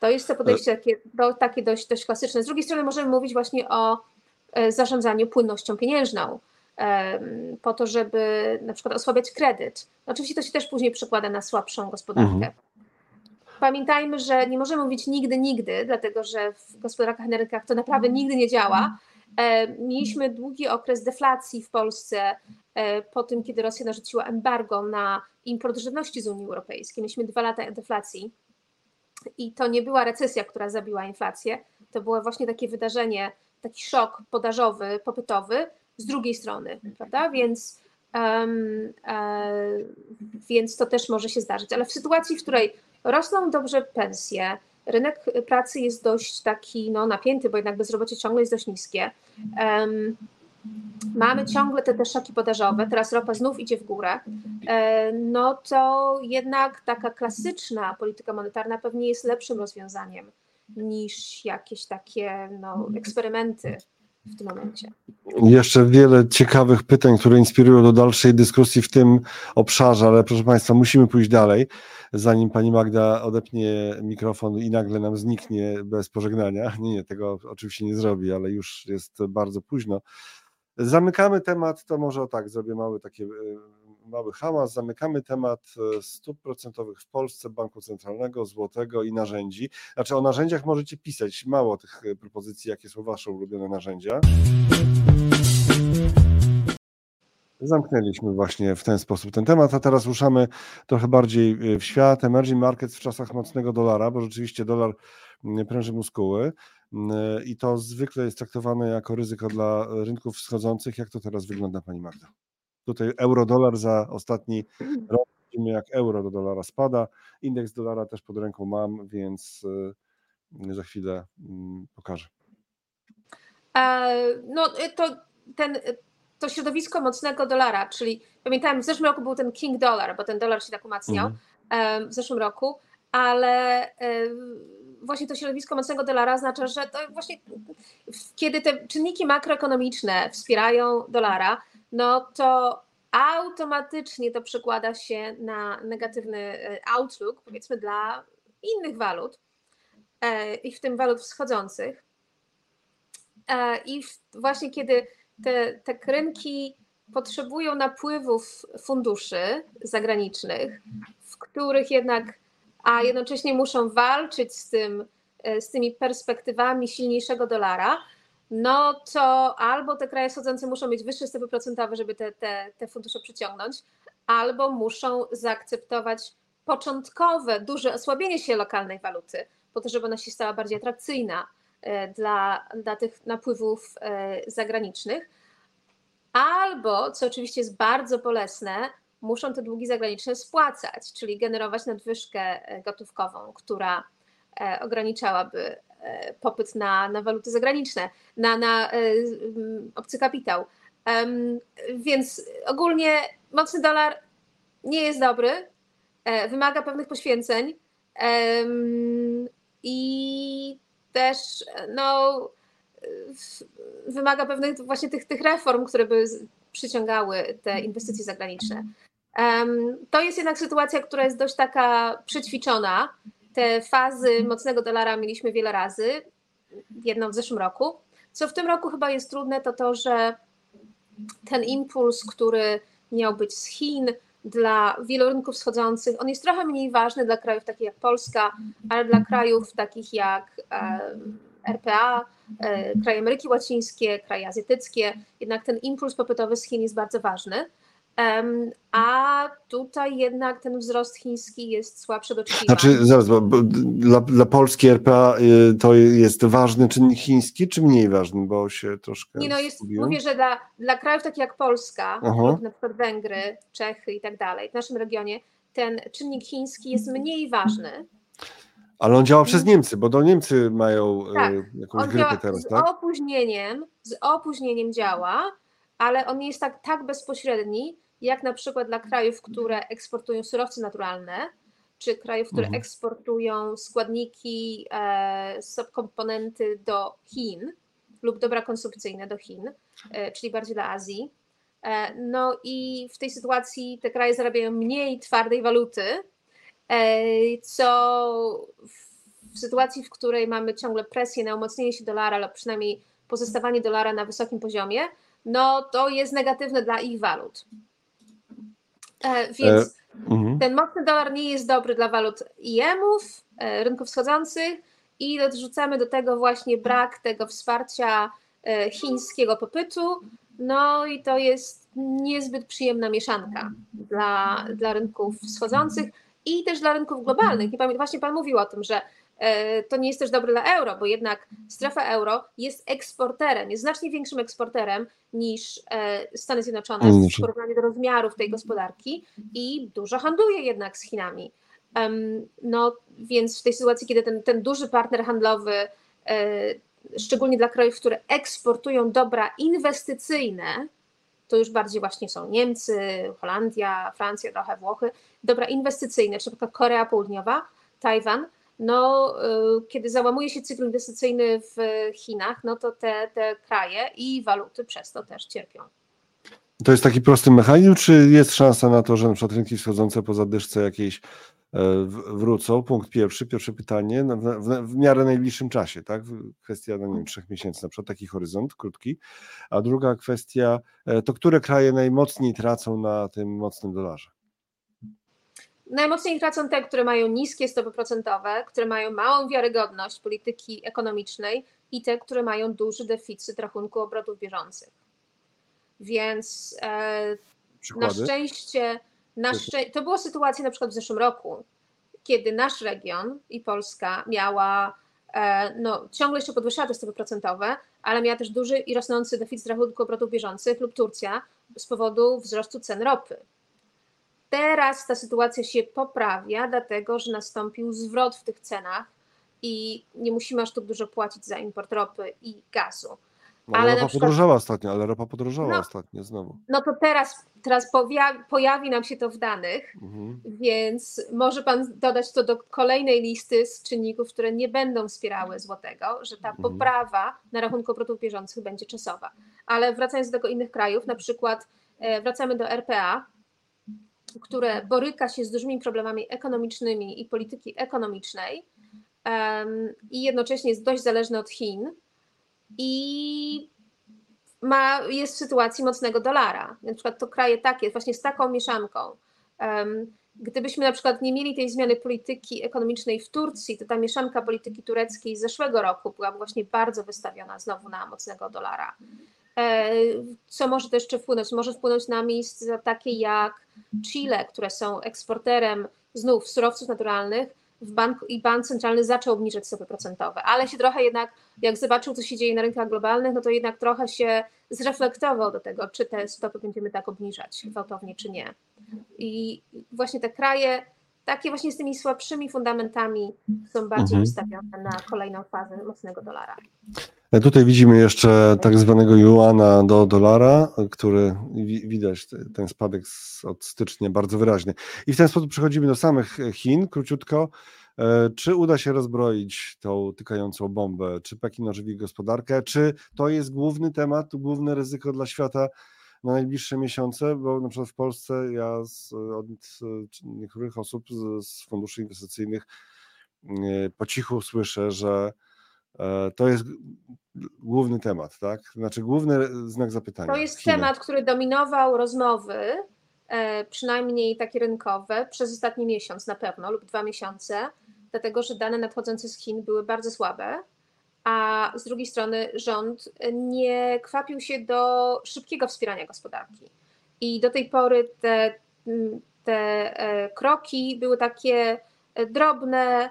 To jest to podejście takie, do, takie dość, dość klasyczne. Z drugiej strony możemy mówić właśnie o zarządzaniu płynnością pieniężną, po to, żeby na przykład osłabiać kredyt. Oczywiście to się też później przekłada na słabszą gospodarkę. Mhm. Pamiętajmy, że nie możemy mówić nigdy, nigdy, dlatego że w gospodarkach na rynkach to naprawdę nigdy nie działa. Mieliśmy długi okres deflacji w Polsce e, po tym, kiedy Rosja narzuciła embargo na import żywności z Unii Europejskiej. Mieliśmy dwa lata deflacji i to nie była recesja, która zabiła inflację, to było właśnie takie wydarzenie, taki szok podażowy, popytowy z drugiej strony, prawda? Więc, um, e, więc to też może się zdarzyć. Ale w sytuacji, w której rosną dobrze pensje, rynek pracy jest dość taki no, napięty, bo jednak bezrobocie ciągle jest dość niskie. Um, mamy ciągle te, te szoki podażowe, teraz ropa znów idzie w górę, e, no to jednak taka klasyczna polityka monetarna pewnie jest lepszym rozwiązaniem niż jakieś takie no, eksperymenty w tym momencie. Jeszcze wiele ciekawych pytań, które inspirują do dalszej dyskusji w tym obszarze, ale proszę Państwa, musimy pójść dalej, zanim Pani Magda odepnie mikrofon i nagle nam zniknie bez pożegnania. Nie, nie, tego oczywiście nie zrobi, ale już jest bardzo późno. Zamykamy temat, to może tak, zrobię mały takie e, mały hałas. Zamykamy temat e, stóp procentowych w Polsce, Banku Centralnego, złotego i narzędzi. Znaczy o narzędziach możecie pisać, mało tych e, propozycji, jakie są Wasze ulubione narzędzia. Zamknęliśmy właśnie w ten sposób ten temat, a teraz ruszamy trochę bardziej w świat emerging markets w czasach mocnego dolara, bo rzeczywiście dolar pręży muskuły. I to zwykle jest traktowane jako ryzyko dla rynków wschodzących. Jak to teraz wygląda, Pani Magda? Tutaj euro-dolar za ostatni rok widzimy, jak euro do dolara spada. Indeks dolara też pod ręką mam, więc y, za chwilę mm, pokażę. No to ten, to środowisko mocnego dolara, czyli pamiętam, w zeszłym roku był ten king dollar, bo ten dolar się tak umacniał mhm. w zeszłym roku, ale właśnie to środowisko mocnego dolara oznacza, że to właśnie kiedy te czynniki makroekonomiczne wspierają dolara, no to automatycznie to przekłada się na negatywny e, outlook, powiedzmy, dla innych walut e, i w tym walut wschodzących. E, I właśnie kiedy te, te rynki potrzebują napływów funduszy zagranicznych, w których jednak a jednocześnie muszą walczyć z, tym, z tymi perspektywami silniejszego dolara, no to albo te kraje wschodzące muszą mieć wyższe stopy procentowe, żeby te, te, te fundusze przyciągnąć, albo muszą zaakceptować początkowe duże osłabienie się lokalnej waluty, po to, żeby ona się stała bardziej atrakcyjna e, dla, dla tych napływów e, zagranicznych. Albo, co oczywiście jest bardzo bolesne, muszą te długi zagraniczne spłacać, czyli generować nadwyżkę e, gotówkową, która ograniczałaby popyt na, na waluty zagraniczne, na, na obcy kapitał. Więc ogólnie mocny dolar nie jest dobry, wymaga pewnych poświęceń i też no, wymaga pewnych właśnie tych, tych reform, które by przyciągały te inwestycje zagraniczne. To jest jednak sytuacja, która jest dość taka przećwiczona. Te fazy mocnego dolara mieliśmy wiele razy, jedną w zeszłym roku. Co w tym roku chyba jest trudne, to to, że ten impuls, który miał być z Chin dla wielu rynków wschodzących, on jest trochę mniej ważny dla krajów takich jak Polska, ale dla krajów takich jak RPA, e, kraje Ameryki Łacińskie, kraje azjatyckie, jednak ten impuls popytowy z Chin jest bardzo ważny. A tutaj jednak ten wzrost chiński jest słabszy do oczekiwań. Znaczy, zaraz, bo, dla, dla Polski RPA y, to jest ważny czynnik chiński, czy mniej ważny, bo się troszkę. Nie, no jest, mówię, że dla, dla krajów takich jak Polska, na przykład Węgry, Czechy i tak dalej, w naszym regionie, ten czynnik chiński jest mniej ważny. Ale on działa przez Niemcy, bo do Niemcy mają y, tak, jakąś grypę teraz, z tak? Opóźnieniem, z opóźnieniem działa, ale on nie jest tak, tak bezpośredni, jak na przykład dla krajów, które eksportują surowce naturalne, czy krajów, które mhm. eksportują składniki, e, subkomponenty do Chin lub dobra konsumpcyjne do Chin, e, czyli bardziej dla Azji. E, no i w tej sytuacji te kraje zarabiają mniej twardej waluty, e, co w sytuacji, w której mamy ciągle presję na umocnienie się dolara, lub przynajmniej pozostawanie dolara na wysokim poziomie, no to jest negatywne dla ich walut. E, więc e, mhm. ten mocny dolar nie jest dobry dla walut IM-ów, e, rynków wschodzących i odrzucamy do tego właśnie brak tego wsparcia chińskiego popytu. No i to jest niezbyt przyjemna mieszanka dla, dla rynków wschodzących i też dla rynków globalnych. I właśnie Pan mówił o tym, że to nie jest też dobre dla euro, bo jednak strefa euro jest eksporterem, jest znacznie większym eksporterem niż e, Stany Zjednoczone w porównaniu do rozmiarów tej gospodarki i dużo handluje jednak z Chinami. No więc w tej sytuacji, kiedy ten, ten duży partner handlowy, e, szczególnie dla krajów, które eksportują dobra inwestycyjne, to już bardziej właśnie są Niemcy, Holandia, Francja, trochę Włochy, dobra inwestycyjne, na przykład Korea Południowa, Tajwan, no, y, kiedy załamuje się cykl inwestycyjny w Chinach, no to te, te kraje i waluty przez to też cierpią. To jest taki prosty mechanizm, czy jest szansa na to, że na przykład rynki wschodzące po zadyszce jakiejś e, wrócą? Punkt pierwszy, pierwsze pytanie, w, w, w miarę najbliższym czasie, tak? Kwestia, no nie trzech miesięcy, na przykład taki horyzont krótki. A druga kwestia, e, to które kraje najmocniej tracą na tym mocnym dolarze? Najmocniej tracą te, które mają niskie stopy procentowe, które mają małą wiarygodność polityki ekonomicznej i te, które mają duży deficyt rachunku obrotów bieżących. Więc e, na szczęście, na szczę to była sytuacja na przykład w zeszłym roku, kiedy nasz region i Polska miała, e, no ciągle jeszcze podwyższała te stopy procentowe, ale miała też duży i rosnący deficyt rachunku obrotów bieżących lub Turcja z powodu wzrostu cen ropy. Teraz ta sytuacja się poprawia, dlatego że nastąpił zwrot w tych cenach i nie musimy aż tak dużo płacić za import ropy i gazu. No, ale ropa przykład, podrożała ostatnio, ale ropa podrożała no, ostatnio znowu. No to teraz, teraz pojawi nam się to w danych, mhm. więc może Pan dodać to do kolejnej listy z czynników, które nie będą wspierały złotego, że ta mhm. poprawa na rachunku obrotów bieżących będzie czasowa. Ale wracając do tego innych krajów, na przykład e, wracamy do RPA, które boryka się z dużymi problemami ekonomicznymi i polityki ekonomicznej i jednocześnie jest dość zależny od Chin i ma, jest w sytuacji mocnego dolara. Na przykład to kraje takie, właśnie z taką mieszanką. Gdybyśmy na przykład nie mieli tej zmiany polityki ekonomicznej w Turcji, to ta mieszanka polityki tureckiej z zeszłego roku była właśnie bardzo wystawiona znowu na mocnego dolara. E, co może to jeszcze wpłynąć? Może wpłynąć na miejsca takie jak Chile, które są eksporterem znów surowców naturalnych, w banku, i bank centralny zaczął obniżać stopy procentowe, ale się trochę jednak, jak zobaczył, co się dzieje na rynkach globalnych, no to jednak trochę się zreflektował do tego, czy te stopy będziemy tak obniżać gwałtownie, czy nie. I właśnie te kraje, takie właśnie z tymi słabszymi fundamentami są bardziej mhm. wystawione na kolejną fazę mocnego dolara. Tutaj widzimy jeszcze tak zwanego juana do dolara, który widać ten spadek od stycznia bardzo wyraźny. I w ten sposób przechodzimy do samych Chin, króciutko. E, czy uda się rozbroić tą tykającą bombę? Czy Pekin ożywi gospodarkę? Czy to jest główny temat, główne ryzyko dla świata na najbliższe miesiące? Bo na przykład w Polsce ja z, od niektórych osób z, z funduszy inwestycyjnych e, po cichu słyszę, że to jest główny temat, tak? Znaczy główny znak zapytania. To jest temat, który dominował rozmowy, e, przynajmniej takie rynkowe, przez ostatni miesiąc na pewno lub dwa miesiące, dlatego że dane nadchodzące z Chin były bardzo słabe, a z drugiej strony rząd nie kwapił się do szybkiego wspierania gospodarki. I do tej pory te, te e, kroki były takie drobne,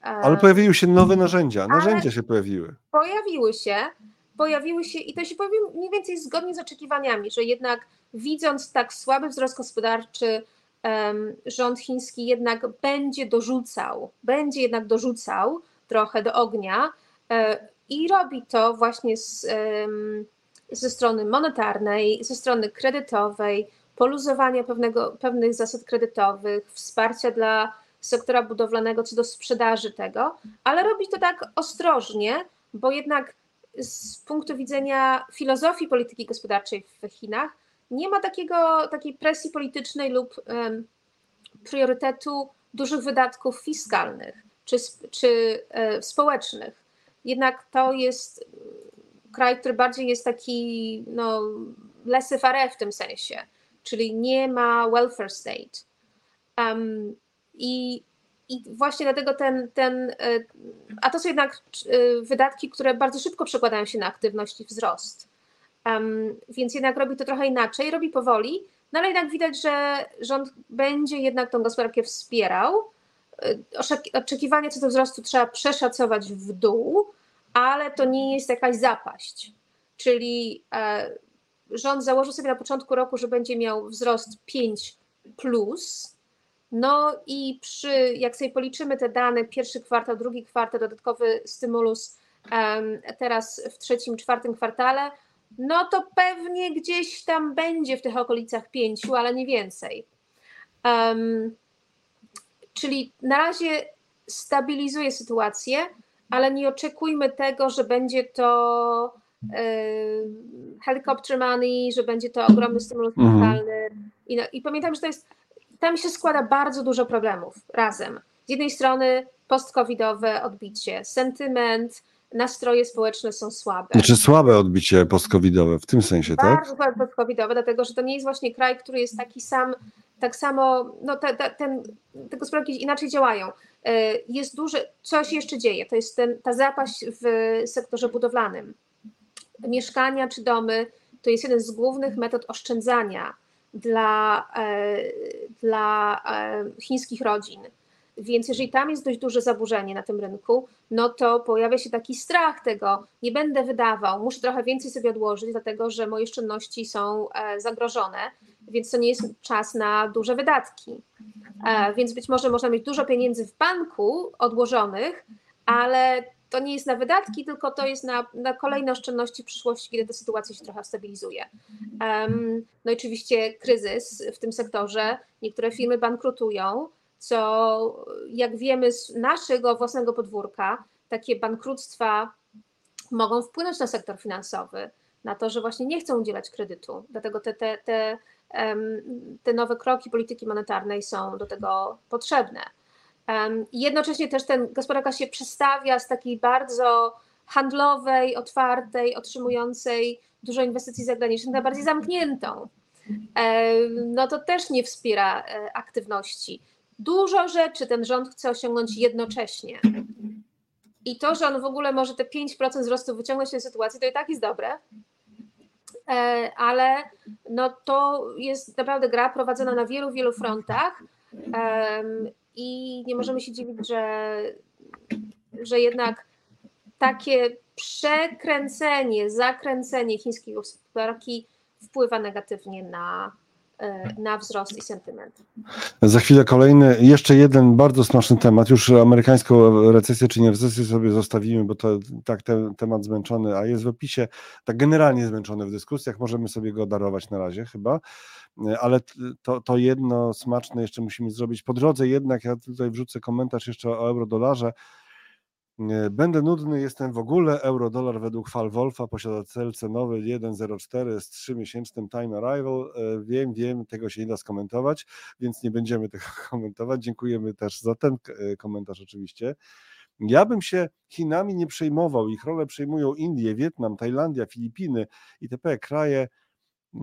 ale pojawiły się nowe narzędzia. Narzędzia się pojawiły. Pojawiły się, pojawiły się i to się pojawiło mniej więcej zgodnie z oczekiwaniami, że jednak widząc tak słaby wzrost gospodarczy, rząd chiński jednak będzie dorzucał, będzie jednak dorzucał trochę do ognia e, i robi to właśnie z, ze strony monetarnej, ze strony kredytowej, poluzowania pewnego, pewnych zasad kredytowych, wsparcia dla sektora budowlanego co do sprzedaży tego, ale robić to tak ostrożnie, bo jednak z punktu widzenia filozofii polityki gospodarczej w Chinach nie ma takiego, takiej presji politycznej lub um, priorytetu dużych wydatków fiskalnych. czy, czy społecznych. Jednak to jest kraj, który bardziej jest taki no, laissez-faire w tym sensie, czyli nie ma welfare state. Um, i, I właśnie dlatego ten, ten, a to są jednak wydatki, które bardzo szybko przekładają się na aktywność i wzrost. Um, więc jednak robi to trochę inaczej, robi powoli, no ale jednak widać, że rząd będzie jednak tą gospodarkę wspierał. Oczekiwania co do wzrostu trzeba przeszacować w dół, ale to nie jest jakaś zapaść. Czyli e, rząd założył sobie na początku roku, że będzie miał wzrost 5 plus. No i przy, jak sobie policzymy te dane, pierwszy kwartał, drugi kwartał, dodatkowy stymulus teraz w trzecim, czwartym kwartale, no to pewnie gdzieś tam będzie w tych okolicach pięciu, ale nie więcej. Um, czyli na razie stabilizuje sytuację, ale nie oczekujmy tego, że będzie to e, helicopter money, że będzie to ogromny stymulus mhm. fiskalny. I, no, I pamiętam, że to jest, tam się składa bardzo dużo problemów razem. Z jednej strony post-covidowe odbicie, sentyment, nastroje społeczne są słabe. Znaczy słabe odbicie post-covidowe w tym sensie, bardzo tak? Bardzo słabe post-covidowe, dlatego że to nie jest właśnie kraj, który jest taki sam, tak samo, no te, te, ten, te gospodarki inaczej działają. E, jest duże, co się jeszcze dzieje, to jest ten, ta zapaść w sektorze budowlanym. Mieszkania czy domy to jest jeden z głównych metod oszczędzania dla, e, dla e, chińskich rodzin. Więc jeżeli tam jest dość duże zaburzenie na tym rynku, no to pojawia się taki strach tego, nie będę wydawał, muszę trochę więcej sobie odłożyć, dlatego że moje oszczędności są zagrożone, więc to nie jest czas na duże wydatki. E, więc być może można mieć dużo pieniędzy w banku odłożonych, ale to nie jest na wydatki, tylko to jest na, na kolejne oszczędności w przyszłości, kiedy ta sytuacja się trochę stabilizuje. No i oczywiście kryzys w tym sektorze, niektóre firmy bankrutują, co jak wiemy z naszego własnego podwórka, takie bankructwa mogą wpłynąć na sektor finansowy, na to, że właśnie nie chcą udzielać kredytu. Dlatego te, te, te te nowe kroki polityki monetarnej są do tego potrzebne. Jednocześnie też ten gospodarka się przestawia z takiej bardzo handlowej, otwartej, otrzymującej dużo inwestycji zagranicznych na bardziej zamkniętą. No to też nie wspiera e, aktywności. Dużo rzeczy ten rząd chce osiągnąć jednocześnie. I to, że on w ogóle może te 5% wzrostu wyciągnąć z tej sytuacji, to i tak jest dobre, E, ale no to jest naprawdę gra prowadzona na wielu, wielu frontach i nie możemy się dziwić, że, że jednak takie przekręcenie, zakręcenie chińskiej gospodarki wpływa negatywnie na, na wzrost i sentyment. Za chwilę kolejny, jeszcze jeden bardzo smaczny temat. Już amerykańską recesję czy nie recesję sobie zostawimy, bo to tak ten temat zmęczony, a jest w opisie, tak generalnie zmęczony w dyskusjach. Możemy sobie go darować na razie chyba, e, ale to, to jedno smaczne jeszcze musimy zrobić. Po drodze jednak, ja tutaj wrzucę komentarz jeszcze o euro-dolarze. Będę nudny, jestem w ogóle. Euro-dolar według fal Wolfa posiada cel cenowy 1,04 z 3-miesięcznym time arrival. E, wiem, wiem, tego się nie da skomentować, więc nie będziemy tego komentować. Dziękujemy też za ten e, komentarz oczywiście. Ja bym się Chinami nie przejmował. Ich rolę przejmują Indie, Wietnam, Tajlandia, Filipiny itp. kraje.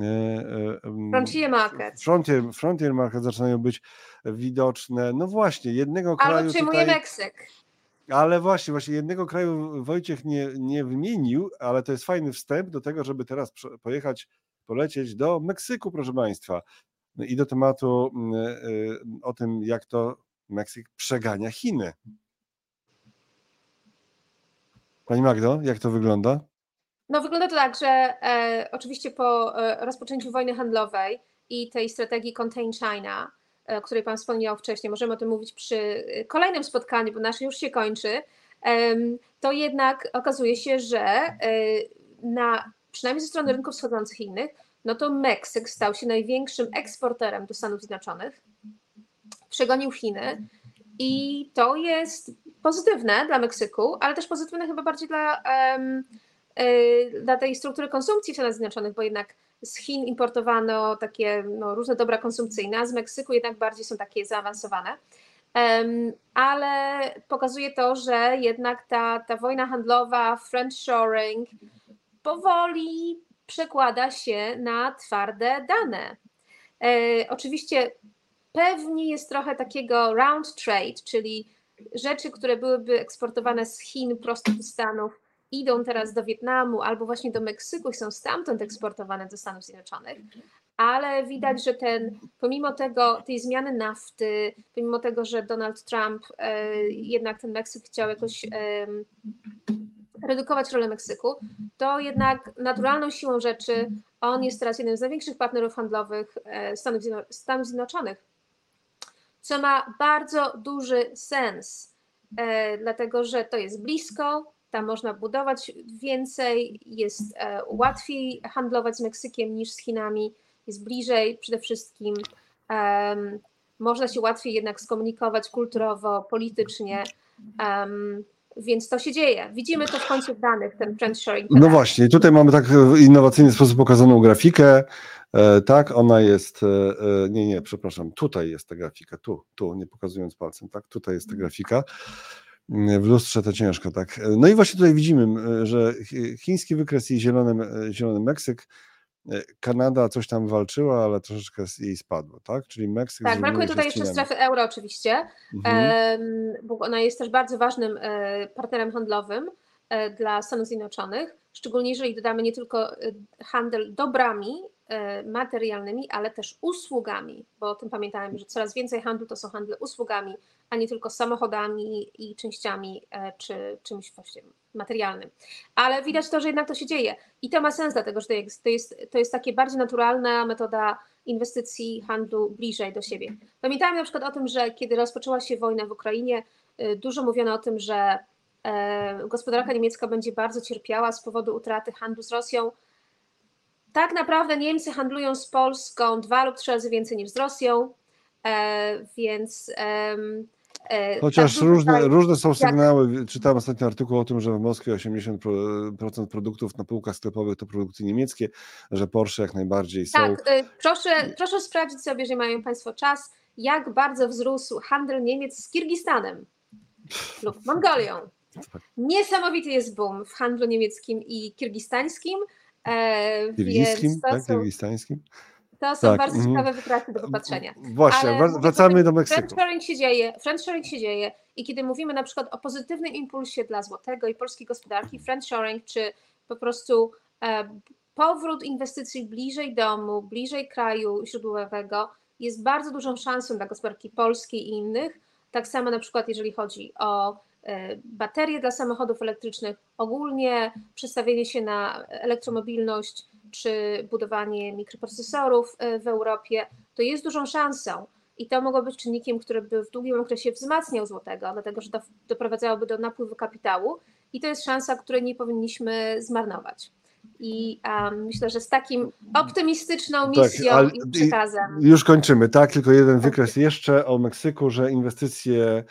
E, frontier market. Frontier, frontier market zaczynają być widoczne. No właśnie, jednego kraju. Ale przejmuje tutaj... Meksyk. Ale właśnie, właśnie jednego kraju Wojciech nie, nie wymienił, ale to jest fajny wstęp do tego, żeby teraz pojechać, polecieć do Meksyku, proszę Państwa. No I do tematu mm, e, e, o tym, jak to Meksyk przegania Chiny. Pani Magdo, jak to wygląda? No wygląda to tak, że e, oczywiście po e, rozpoczęciu wojny handlowej i tej strategii Contain China, o której Pan wspomniał wcześniej, możemy o tym mówić przy y, kolejnym spotkaniu, bo nasze już się kończy, to jednak okazuje się, że y, na, przynajmniej ze strony rynków wschodzących innych, no to Meksyk stał się największym eksporterem do Stanów Zjednoczonych, przegonił Chiny i to jest pozytywne dla Meksyku, ale też pozytywne chyba bardziej dla, dla tej struktury konsumpcji w Stanach Zjednoczonych, bo jednak z Chin importowano takie no, różne dobra konsumpcyjne, a z Meksyku jednak bardziej są takie zaawansowane. ale pokazuje to, że jednak ta, ta wojna handlowa, French shoring powoli przekłada się na twarde dane. E, oczywiście pewnie jest trochę takiego round trade, czyli rzeczy, które byłyby eksportowane z Chin prosto do Stanów, idą teraz do Wietnamu albo właśnie do Meksyku i są stamtąd eksportowane do Stanów Zjednoczonych, ale widać, że ten, pomimo tego, tej zmiany nafty, pomimo tego, że Donald Trump e, jednak ten Meksyk chciał jakoś e, redukować rolę Meksyku, to jednak naturalną siłą rzeczy on jest teraz jednym z największych partnerów handlowych e, Stanów, Stanów Zjednoczonych, co ma bardzo duży sens, e, dlatego że to jest blisko, tam można budować więcej, jest e, łatwiej handlować z Meksykiem niż z Chinami, jest bliżej przede wszystkim. Um, można się łatwiej jednak skomunikować kulturowo, politycznie. Um, więc to się dzieje. Widzimy to w końcu w danych, ten trend sharing. No właśnie, tutaj mamy tak w innowacyjny sposób pokazaną grafikę. E, tak, ona jest. E, e, nie, nie, przepraszam, tutaj jest ta grafika, tu, tu, nie pokazując palcem, tak, tutaj jest ta mhm. grafika. W lustrze to ciężko, tak. No i właśnie tutaj widzimy, że chiński wykres i zielony, zielony Meksyk E, Kanada coś tam walczyła, ale troszeczkę jej spadło, tak? Czyli Meksyk. Tak, brakuje tutaj jeszcze strefy euro oczywiście, mhm. bo ona jest też bardzo ważnym e, partnerem handlowym e, dla Stanów Zjednoczonych, szczególnie jeżeli dodamy nie tylko handel dobrami materialnymi, ale też usługami, bo o tym pamiętajmy, że coraz więcej handlu to są handle usługami, a nie tylko samochodami i częściami czy czymś właśnie materialnym. Ale widać to, że jednak to się dzieje i to ma sens, dlatego że to jest, to jest, to jest takie bardziej naturalna metoda inwestycji, handlu bliżej do siebie. Pamiętajmy na przykład o tym, że kiedy rozpoczęła się wojna w Ukrainie, y, dużo mówiono o tym, że e, gospodarka niemiecka będzie bardzo cierpiała z powodu utraty handlu z Rosją. Tak naprawdę Niemcy handlują z Polską dwa lub trzy razy więcej niż z Rosją, e, więc E, Chociaż tak różne, różne są sygnały. Jak... Czytałem ostatnio artykuł o tym, że w Moskwie 80% produktów na półkach sklepowych to produkty niemieckie, że Porsche jak najbardziej są. Tak, y, proszę, proszę sprawdzić sobie, jeżeli mają Państwo czas, jak bardzo wzrósł handel Niemiec z Kirgistanem lub Mongolią. Niesamowity jest boom w handlu niemieckim i kirgistańskim. E, tak? Kirgistańskim? To są tak. bardzo mhm. ciekawe wypraty do popatrzenia. Właśnie, Ale wracamy do Meksyku. Friendshoring się dzieje, friendshoring się dzieje i kiedy mówimy na przykład o pozytywnym impulsie dla złotego i polskiej gospodarki, friendshoring czy po prostu e, powrót inwestycji bliżej domu, bliżej kraju źródłowego jest bardzo dużą szansą dla gospodarki polskiej i innych. Tak samo na przykład jeżeli chodzi o e, baterie dla samochodów elektrycznych, ogólnie przestawienie się na elektromobilność, czy budowanie mikroprocesorów e, w Europie, to jest dużą szansą. I to mogło być czynnikiem, który by w długim okresie wzmacniał złotego, dlatego że to doprowadzałoby do napływu kapitału i to jest szansa, której nie powinniśmy zmarnować. I um, myślę, że z takim optymistyczną tak, misją tak, i przekazem. Już kończymy, tak? Tylko jeden wykres jeszcze o Meksyku, że inwestycje,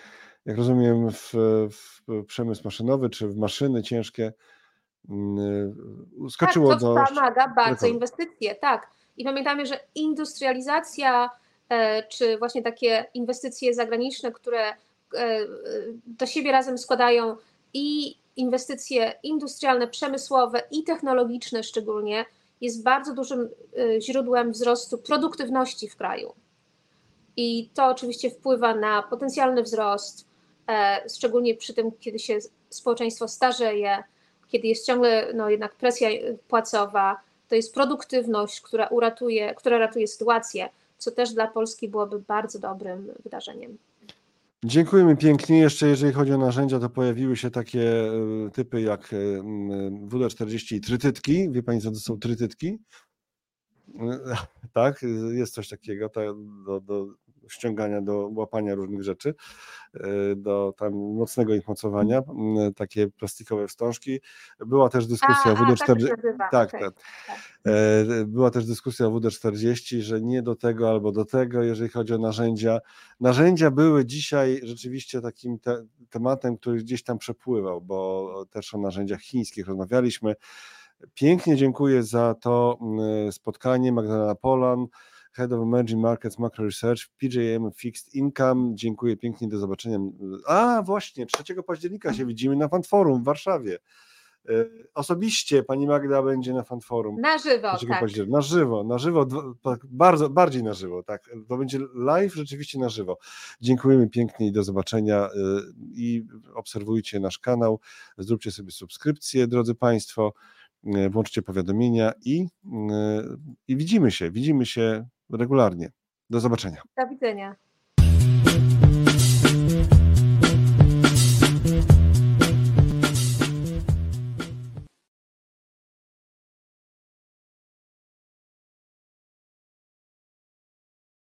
jak rozumiem, w, w przemysł maszynowy czy w maszyny ciężkie skoczyło tak, to do... bardzo inwestycje, tak. I pamiętamy, że industrializacja, e, czy właśnie takie inwestycje zagraniczne, które e, do siebie razem składają i inwestycje industrialne, przemysłowe i technologiczne szczególnie, jest bardzo dużym e, źródłem wzrostu produktywności w kraju. I to oczywiście wpływa na potencjalny wzrost, szczególnie przy tym, kiedy się społeczeństwo starzeje, kiedy jest ciągle no, jednak presja płacowa, to jest produktywność, która uratuje, która ratuje sytuację, co też dla Polski byłoby bardzo dobrym wydarzeniem. Dziękujemy pięknie. Jeszcze jeżeli chodzi o narzędzia, to pojawiły się takie e, typy jak e, WD-40 i trytytki. Wie Pani, co to są trytytki? E, tak, jest coś takiego do, do ściągania, do łapania różnych rzeczy, e, do tam mocnego ich mocowania, takie plastikowe wstążki. Była też dyskusja a, WD-40. Tak, tak, tak, tak. Była też dyskusja o WD-40, że nie do tego albo do tego, jeżeli chodzi o narzędzia. Narzędzia były dzisiaj rzeczywiście takim te, tematem, który gdzieś tam przepływał, bo też o narzędziach chińskich rozmawialiśmy. Pięknie dziękuję za to spotkanie Magdalena Polan. Head of Emerging Markets Macro Research, PJM Fixed Income. Dziękuję pięknie, do zobaczenia. A, właśnie, 3 października się widzimy na Fanforum w Warszawie. E, osobiście pani Magda będzie na fanforum. Na żywo, tak. Na żywo, na żywo, bardzo, bardziej na żywo, tak. To będzie live rzeczywiście na żywo. Dziękujemy pięknie i do zobaczenia e, i obserwujcie nasz kanał, zróbcie sobie subskrypcję, drodzy Państwo, e, włączcie powiadomienia i, i widzimy się, widzimy się regularnie. Do zobaczenia. Do widzenia.